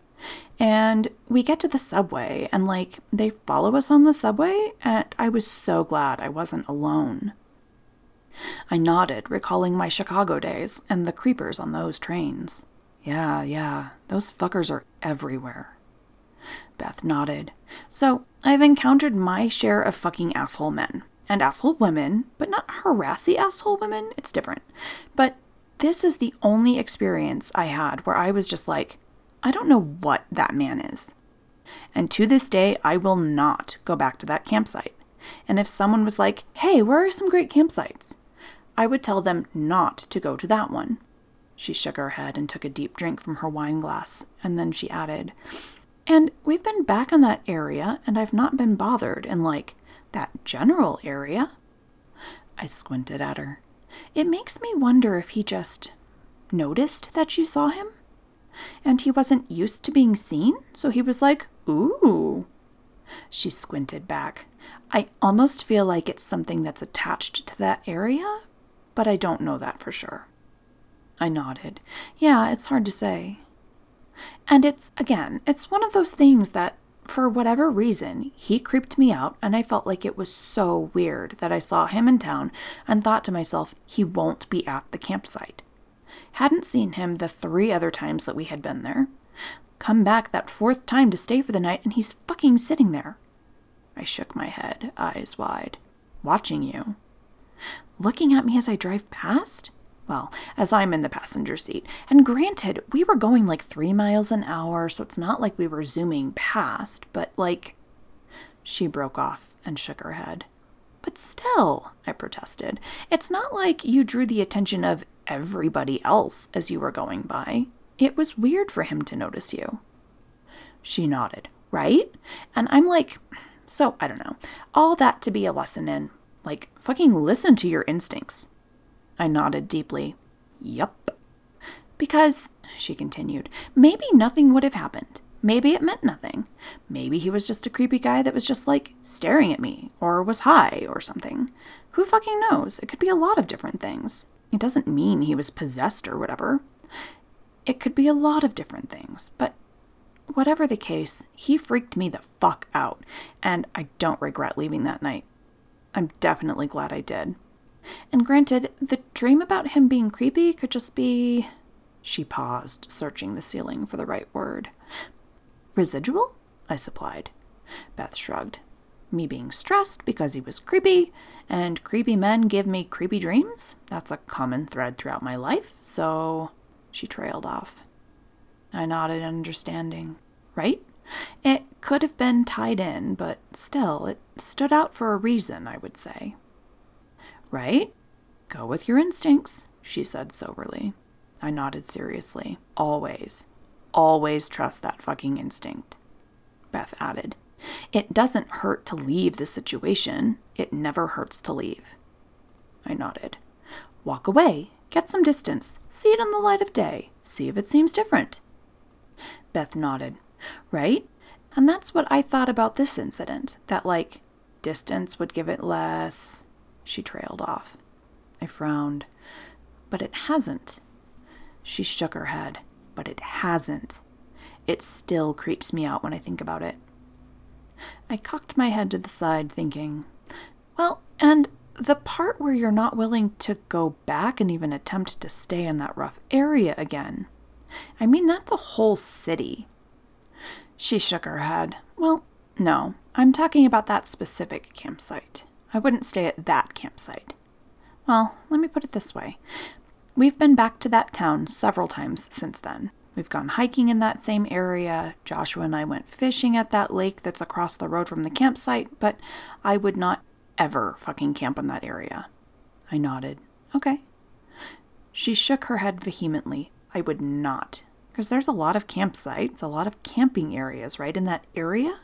A: And we get to the subway, and like they follow us on the subway, and I was so glad I wasn't alone. I nodded, recalling my Chicago days and the creepers on those trains. Yeah, yeah, those fuckers are everywhere. Beth nodded. So, I've encountered my share of fucking asshole men and asshole women, but not harassy asshole women. It's different. But this is the only experience I had where I was just like, I don't know what that man is. And to this day, I will not go back to that campsite. And if someone was like, hey, where are some great campsites? I would tell them not to go to that one. She shook her head and took a deep drink from her wine glass, and then she added, And we've been back in that area, and I've not been bothered in, like, that general area. I squinted at her. It makes me wonder if he just noticed that you saw him? And he wasn't used to being seen, so he was like, Ooh. She squinted back. I almost feel like it's something that's attached to that area, but I don't know that for sure. I nodded. Yeah, it's hard to say. And it's, again, it's one of those things that, for whatever reason, he creeped me out, and I felt like it was so weird that I saw him in town and thought to myself, he won't be at the campsite. Hadn't seen him the three other times that we had been there. Come back that fourth time to stay for the night, and he's fucking sitting there. I shook my head, eyes wide. Watching you. Looking at me as I drive past? Well, as I'm in the passenger seat. And granted, we were going like three miles an hour, so it's not like we were zooming past, but like. She broke off and shook her head. But still, I protested, it's not like you drew the attention of everybody else as you were going by. It was weird for him to notice you. She nodded, right? And I'm like, so I don't know. All that to be a lesson in, like, fucking listen to your instincts. I nodded deeply. Yup. Because, she continued, maybe nothing would have happened. Maybe it meant nothing. Maybe he was just a creepy guy that was just like staring at me, or was high, or something. Who fucking knows? It could be a lot of different things. It doesn't mean he was possessed or whatever. It could be a lot of different things, but whatever the case, he freaked me the fuck out, and I don't regret leaving that night. I'm definitely glad I did. And granted, the dream about him being creepy could just be. She paused, searching the ceiling for the right word. Residual? I supplied. Beth shrugged. Me being stressed because he was creepy, and creepy men give me creepy dreams? That's a common thread throughout my life, so. She trailed off. I nodded, understanding. Right? It could have been tied in, but still, it stood out for a reason, I would say. Right? Go with your instincts, she said soberly. I nodded seriously. Always. Always trust that fucking instinct. Beth added, It doesn't hurt to leave the situation. It never hurts to leave. I nodded. Walk away. Get some distance. See it in the light of day. See if it seems different. Beth nodded. Right? And that's what I thought about this incident. That, like, distance would give it less. She trailed off. I frowned. But it hasn't. She shook her head. But it hasn't. It still creeps me out when I think about it. I cocked my head to the side, thinking, well, and the part where you're not willing to go back and even attempt to stay in that rough area again. I mean, that's a whole city. She shook her head. Well, no, I'm talking about that specific campsite. I wouldn't stay at that campsite. Well, let me put it this way we've been back to that town several times since then. We've gone hiking in that same area. Joshua and I went fishing at that lake that's across the road from the campsite, but I would not ever fucking camp in that area. I nodded. Okay. She shook her head vehemently. I would not. Because there's a lot of campsites, a lot of camping areas, right? In that area,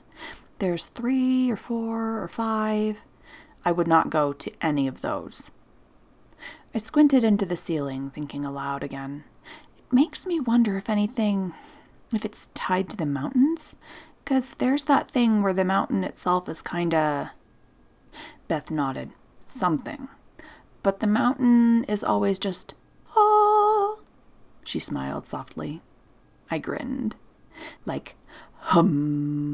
A: there's three or four or five. I would not go to any of those. I squinted into the ceiling, thinking aloud again. It makes me wonder if anything. if it's tied to the mountains? Because there's that thing where the mountain itself is kinda. Beth nodded. Something. But the mountain is always just. Ah. She smiled softly. I grinned. Like, hum.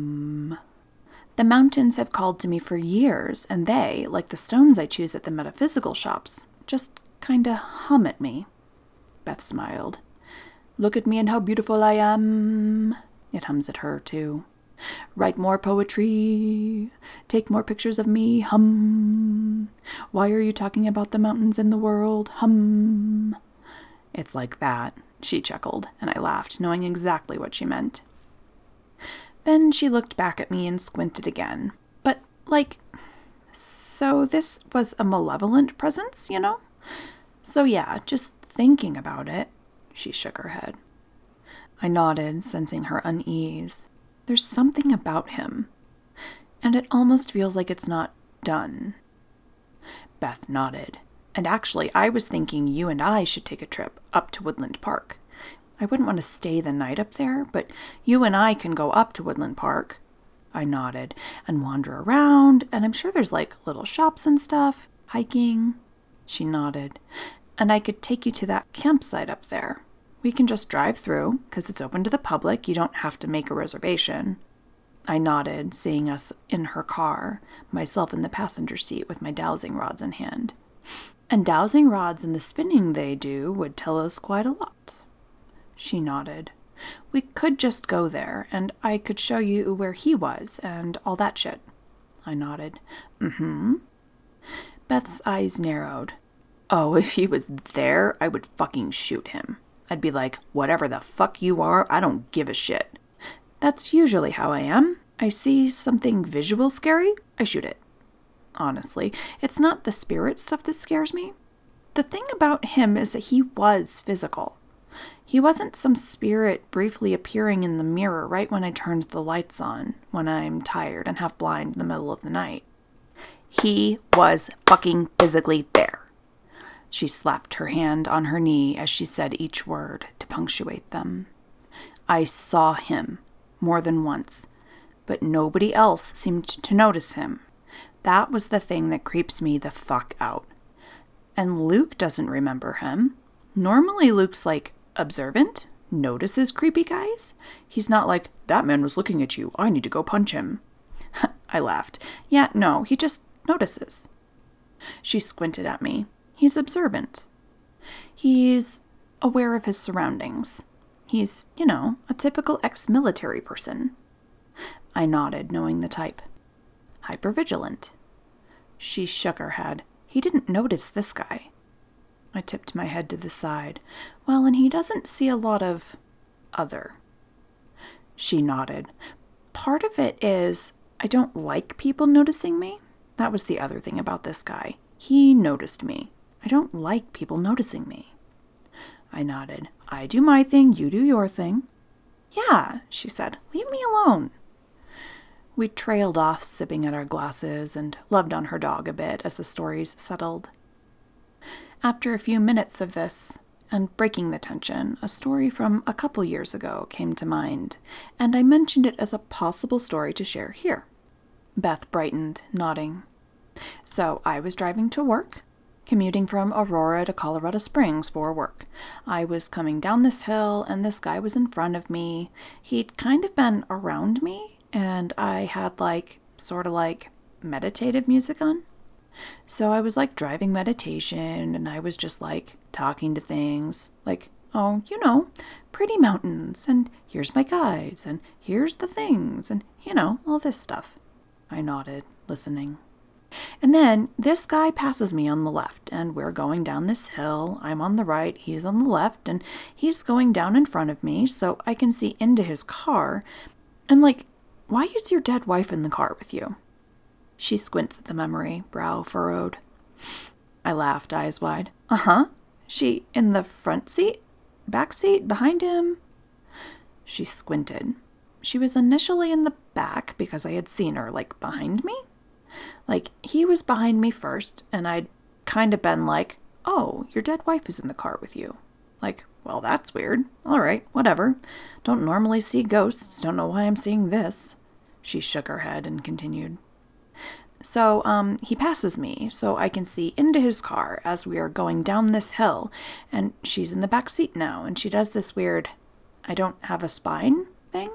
A: The mountains have called to me for years, and they, like the stones I choose at the metaphysical shops, just kinda hum at me. Beth smiled. Look at me and how beautiful I am. It hums at her, too. Write more poetry. Take more pictures of me. Hum. Why are you talking about the mountains in the world? Hum. It's like that, she chuckled, and I laughed, knowing exactly what she meant. Then she looked back at me and squinted again. But, like, so this was a malevolent presence, you know? So, yeah, just thinking about it, she shook her head. I nodded, sensing her unease. There's something about him, and it almost feels like it's not done. Beth nodded. And actually, I was thinking you and I should take a trip up to Woodland Park. I wouldn't want to stay the night up there, but you and I can go up to Woodland Park. I nodded and wander around, and I'm sure there's like little shops and stuff, hiking. She nodded. And I could take you to that campsite up there. We can just drive through, because it's open to the public. You don't have to make a reservation. I nodded, seeing us in her car, myself in the passenger seat with my dowsing rods in hand. And dowsing rods and the spinning they do would tell us quite a lot. She nodded. We could just go there, and I could show you where he was and all that shit. I nodded. Mm hmm. Beth's eyes narrowed. Oh, if he was there, I would fucking shoot him. I'd be like, whatever the fuck you are, I don't give a shit. That's usually how I am. I see something visual scary, I shoot it. Honestly, it's not the spirit stuff that scares me. The thing about him is that he was physical. He wasn't some spirit briefly appearing in the mirror right when I turned the lights on, when I'm tired and half blind in the middle of the night. He was fucking physically there. She slapped her hand on her knee as she said each word to punctuate them. I saw him more than once, but nobody else seemed to notice him. That was the thing that creeps me the fuck out. And Luke doesn't remember him. Normally, Luke's like observant, notices creepy guys. He's not like, that man was looking at you, I need to go punch him. I laughed. Yeah, no, he just notices. She squinted at me. He's observant. He's aware of his surroundings. He's, you know, a typical ex military person. I nodded, knowing the type. Hypervigilant. She shook her head. He didn't notice this guy. I tipped my head to the side. Well, and he doesn't see a lot of other. She nodded. Part of it is I don't like people noticing me. That was the other thing about this guy. He noticed me. I don't like people noticing me. I nodded. I do my thing, you do your thing. Yeah, she said. Leave me alone. We trailed off, sipping at our glasses, and loved on her dog a bit as the stories settled. After a few minutes of this, and breaking the tension, a story from a couple years ago came to mind, and I mentioned it as a possible story to share here. Beth brightened, nodding. So I was driving to work, commuting from Aurora to Colorado Springs for work. I was coming down this hill, and this guy was in front of me. He'd kind of been around me, and I had like, sort of like, meditative music on. So I was like driving meditation and I was just like talking to things like, oh, you know, pretty mountains and here's my guides and here's the things and, you know, all this stuff. I nodded, listening. And then this guy passes me on the left, and we're going down this hill. I'm on the right, he's on the left, and he's going down in front of me so I can see into his car. And, like, why is your dead wife in the car with you? She squints at the memory, brow furrowed. I laughed, eyes wide. Uh huh. She in the front seat? Back seat? Behind him? She squinted. She was initially in the back because I had seen her, like, behind me. Like, he was behind me first, and I'd kind of been like, Oh, your dead wife is in the car with you. Like, well, that's weird. All right, whatever. Don't normally see ghosts. Don't know why I'm seeing this. She shook her head and continued. So, um, he passes me so I can see into his car as we are going down this hill, and she's in the back seat now, and she does this weird, I don't have a spine thing,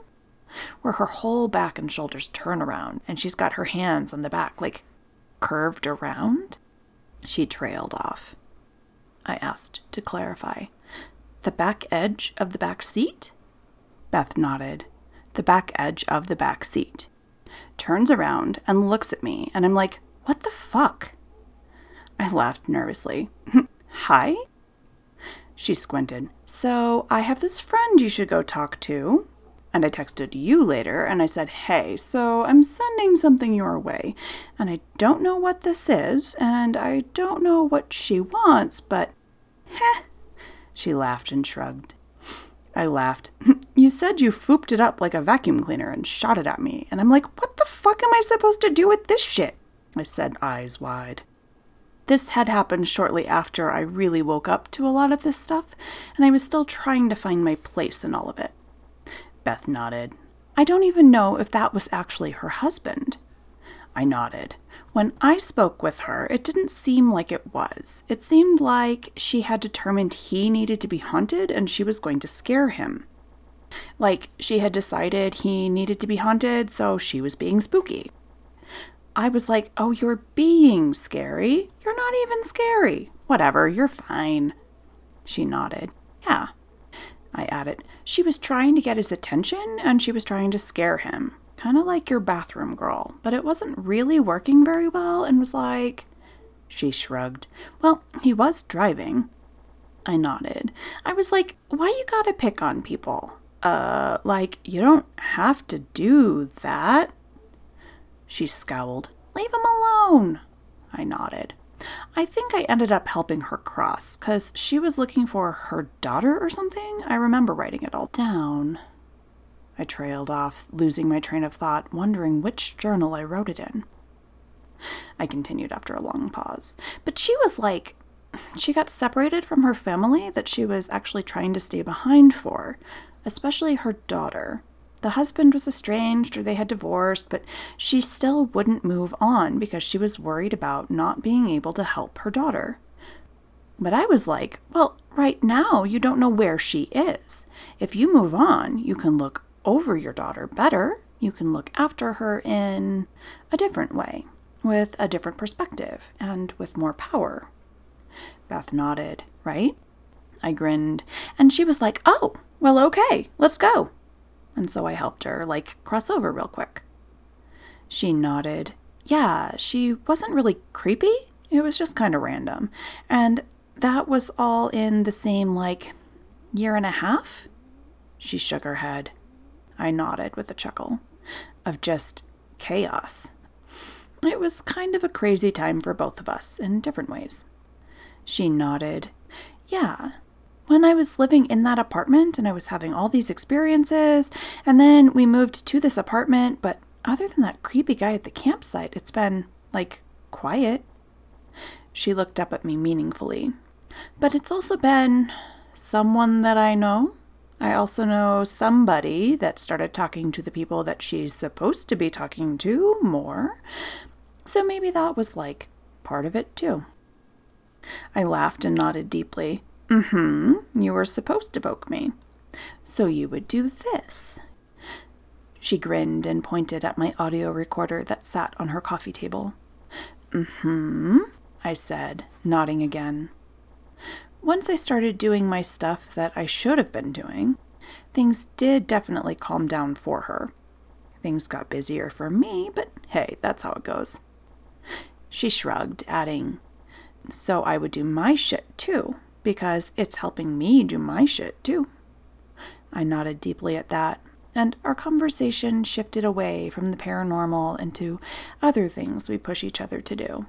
A: where her whole back and shoulders turn around, and she's got her hands on the back, like curved around. She trailed off. I asked to clarify. The back edge of the back seat? Beth nodded. The back edge of the back seat. Turns around and looks at me, and I'm like, what the fuck? I laughed nervously. Hi? She squinted. So, I have this friend you should go talk to. And I texted you later and I said, Hey, so I'm sending something your way. And I don't know what this is, and I don't know what she wants, but heh. She laughed and shrugged. I laughed. you said you fooped it up like a vacuum cleaner and shot it at me. And I'm like, What the fuck am I supposed to do with this shit? I said, eyes wide. This had happened shortly after I really woke up to a lot of this stuff, and I was still trying to find my place in all of it. Beth nodded. I don't even know if that was actually her husband. I nodded. When I spoke with her, it didn't seem like it was. It seemed like she had determined he needed to be hunted and she was going to scare him. Like she had decided he needed to be hunted, so she was being spooky. I was like, Oh, you're being scary. You're not even scary. Whatever, you're fine. She nodded. Yeah, I added. She was trying to get his attention and she was trying to scare him. Kind of like your bathroom girl, but it wasn't really working very well and was like. She shrugged. Well, he was driving. I nodded. I was like, why you gotta pick on people? Uh, like, you don't have to do that. She scowled. Leave him alone. I nodded. I think I ended up helping her cross, because she was looking for her daughter or something. I remember writing it all down. I trailed off, losing my train of thought, wondering which journal I wrote it in. I continued after a long pause. But she was like, she got separated from her family that she was actually trying to stay behind for, especially her daughter. The husband was estranged or they had divorced, but she still wouldn't move on because she was worried about not being able to help her daughter. But I was like, well, right now you don't know where she is. If you move on, you can look over your daughter better. You can look after her in a different way, with a different perspective, and with more power. Beth nodded, right? I grinned, and she was like, oh, well, okay, let's go and so I helped her, like, cross over real quick. She nodded. Yeah, she wasn't really creepy. It was just kind of random. And that was all in the same, like, year and a half? She shook her head. I nodded with a chuckle. Of just chaos. It was kind of a crazy time for both of us in different ways. She nodded. Yeah, when I was living in that apartment and I was having all these experiences, and then we moved to this apartment, but other than that creepy guy at the campsite, it's been, like, quiet. She looked up at me meaningfully. But it's also been someone that I know. I also know somebody that started talking to the people that she's supposed to be talking to more. So maybe that was like part of it too. I laughed and nodded deeply. Mm hmm. You were supposed to poke me. So you would do this. She grinned and pointed at my audio recorder that sat on her coffee table. Mm hmm, I said, nodding again. Once I started doing my stuff that I should have been doing, things did definitely calm down for her. Things got busier for me, but hey, that's how it goes. She shrugged, adding, So I would do my shit too because it's helping me do my shit too. I nodded deeply at that, and our conversation shifted away from the paranormal into other things we push each other to do.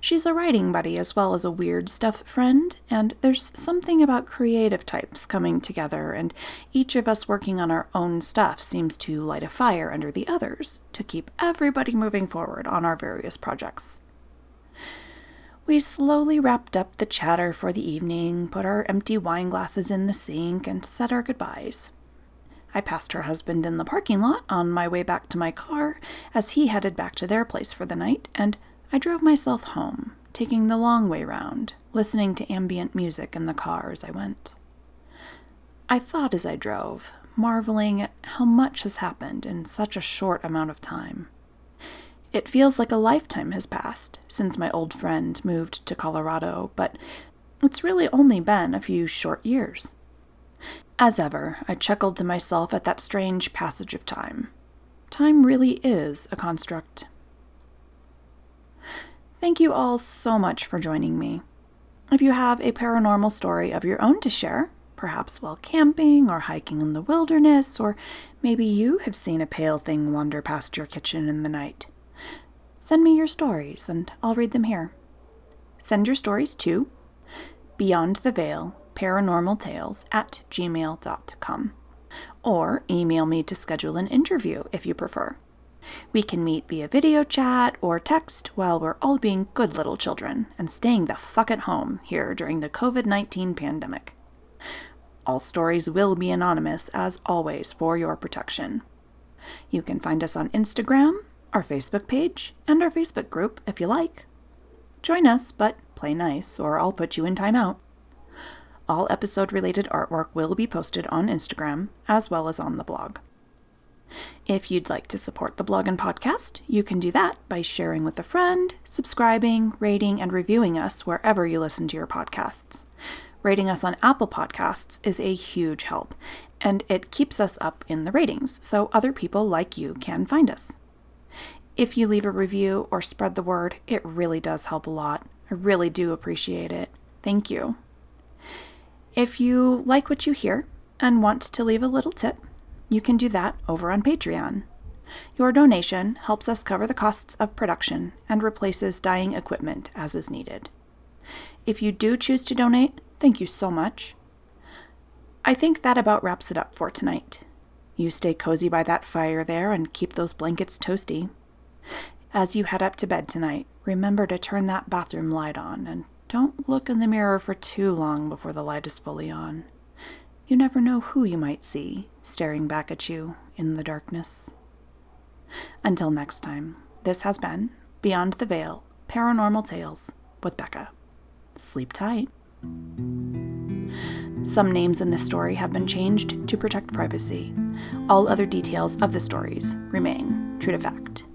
A: She's a writing buddy as well as a weird stuff friend, and there's something about creative types coming together, and each of us working on our own stuff seems to light a fire under the others to keep everybody moving forward on our various projects. We slowly wrapped up the chatter for the evening, put our empty wine glasses in the sink, and said our goodbyes. I passed her husband in the parking lot on my way back to my car as he headed back to their place for the night, and I drove myself home, taking the long way round, listening to ambient music in the car as I went. I thought as I drove, marveling at how much has happened in such a short amount of time. It feels like a lifetime has passed since my old friend moved to Colorado, but it's really only been a few short years. As ever, I chuckled to myself at that strange passage of time. Time really is a construct. Thank you all so much for joining me. If you have a paranormal story of your own to share, perhaps while camping or hiking in the wilderness, or maybe you have seen a pale thing wander past your kitchen in the night, send me your stories and I'll read them here. Send your stories to Beyond the Veil Paranormal Tales at gmail.com or email me to schedule an interview if you prefer. We can meet via video chat or text while we're all being good little children and staying the fuck at home here during the COVID 19 pandemic. All stories will be anonymous, as always, for your protection. You can find us on Instagram, our Facebook page, and our Facebook group if you like. Join us, but play nice, or I'll put you in timeout. All episode related artwork will be posted on Instagram as well as on the blog. If you'd like to support the blog and podcast, you can do that by sharing with a friend, subscribing, rating, and reviewing us wherever you listen to your podcasts. Rating us on Apple Podcasts is a huge help, and it keeps us up in the ratings so other people like you can find us. If you leave a review or spread the word, it really does help a lot. I really do appreciate it. Thank you. If you like what you hear and want to leave a little tip, you can do that over on Patreon. Your donation helps us cover the costs of production and replaces dying equipment as is needed. If you do choose to donate, thank you so much. I think that about wraps it up for tonight. You stay cozy by that fire there and keep those blankets toasty. As you head up to bed tonight, remember to turn that bathroom light on and don't look in the mirror for too long before the light is fully on. You never know who you might see staring back at you in the darkness. Until next time, this has been Beyond the Veil Paranormal Tales with Becca. Sleep tight. Some names in this story have been changed to protect privacy. All other details of the stories remain true to fact.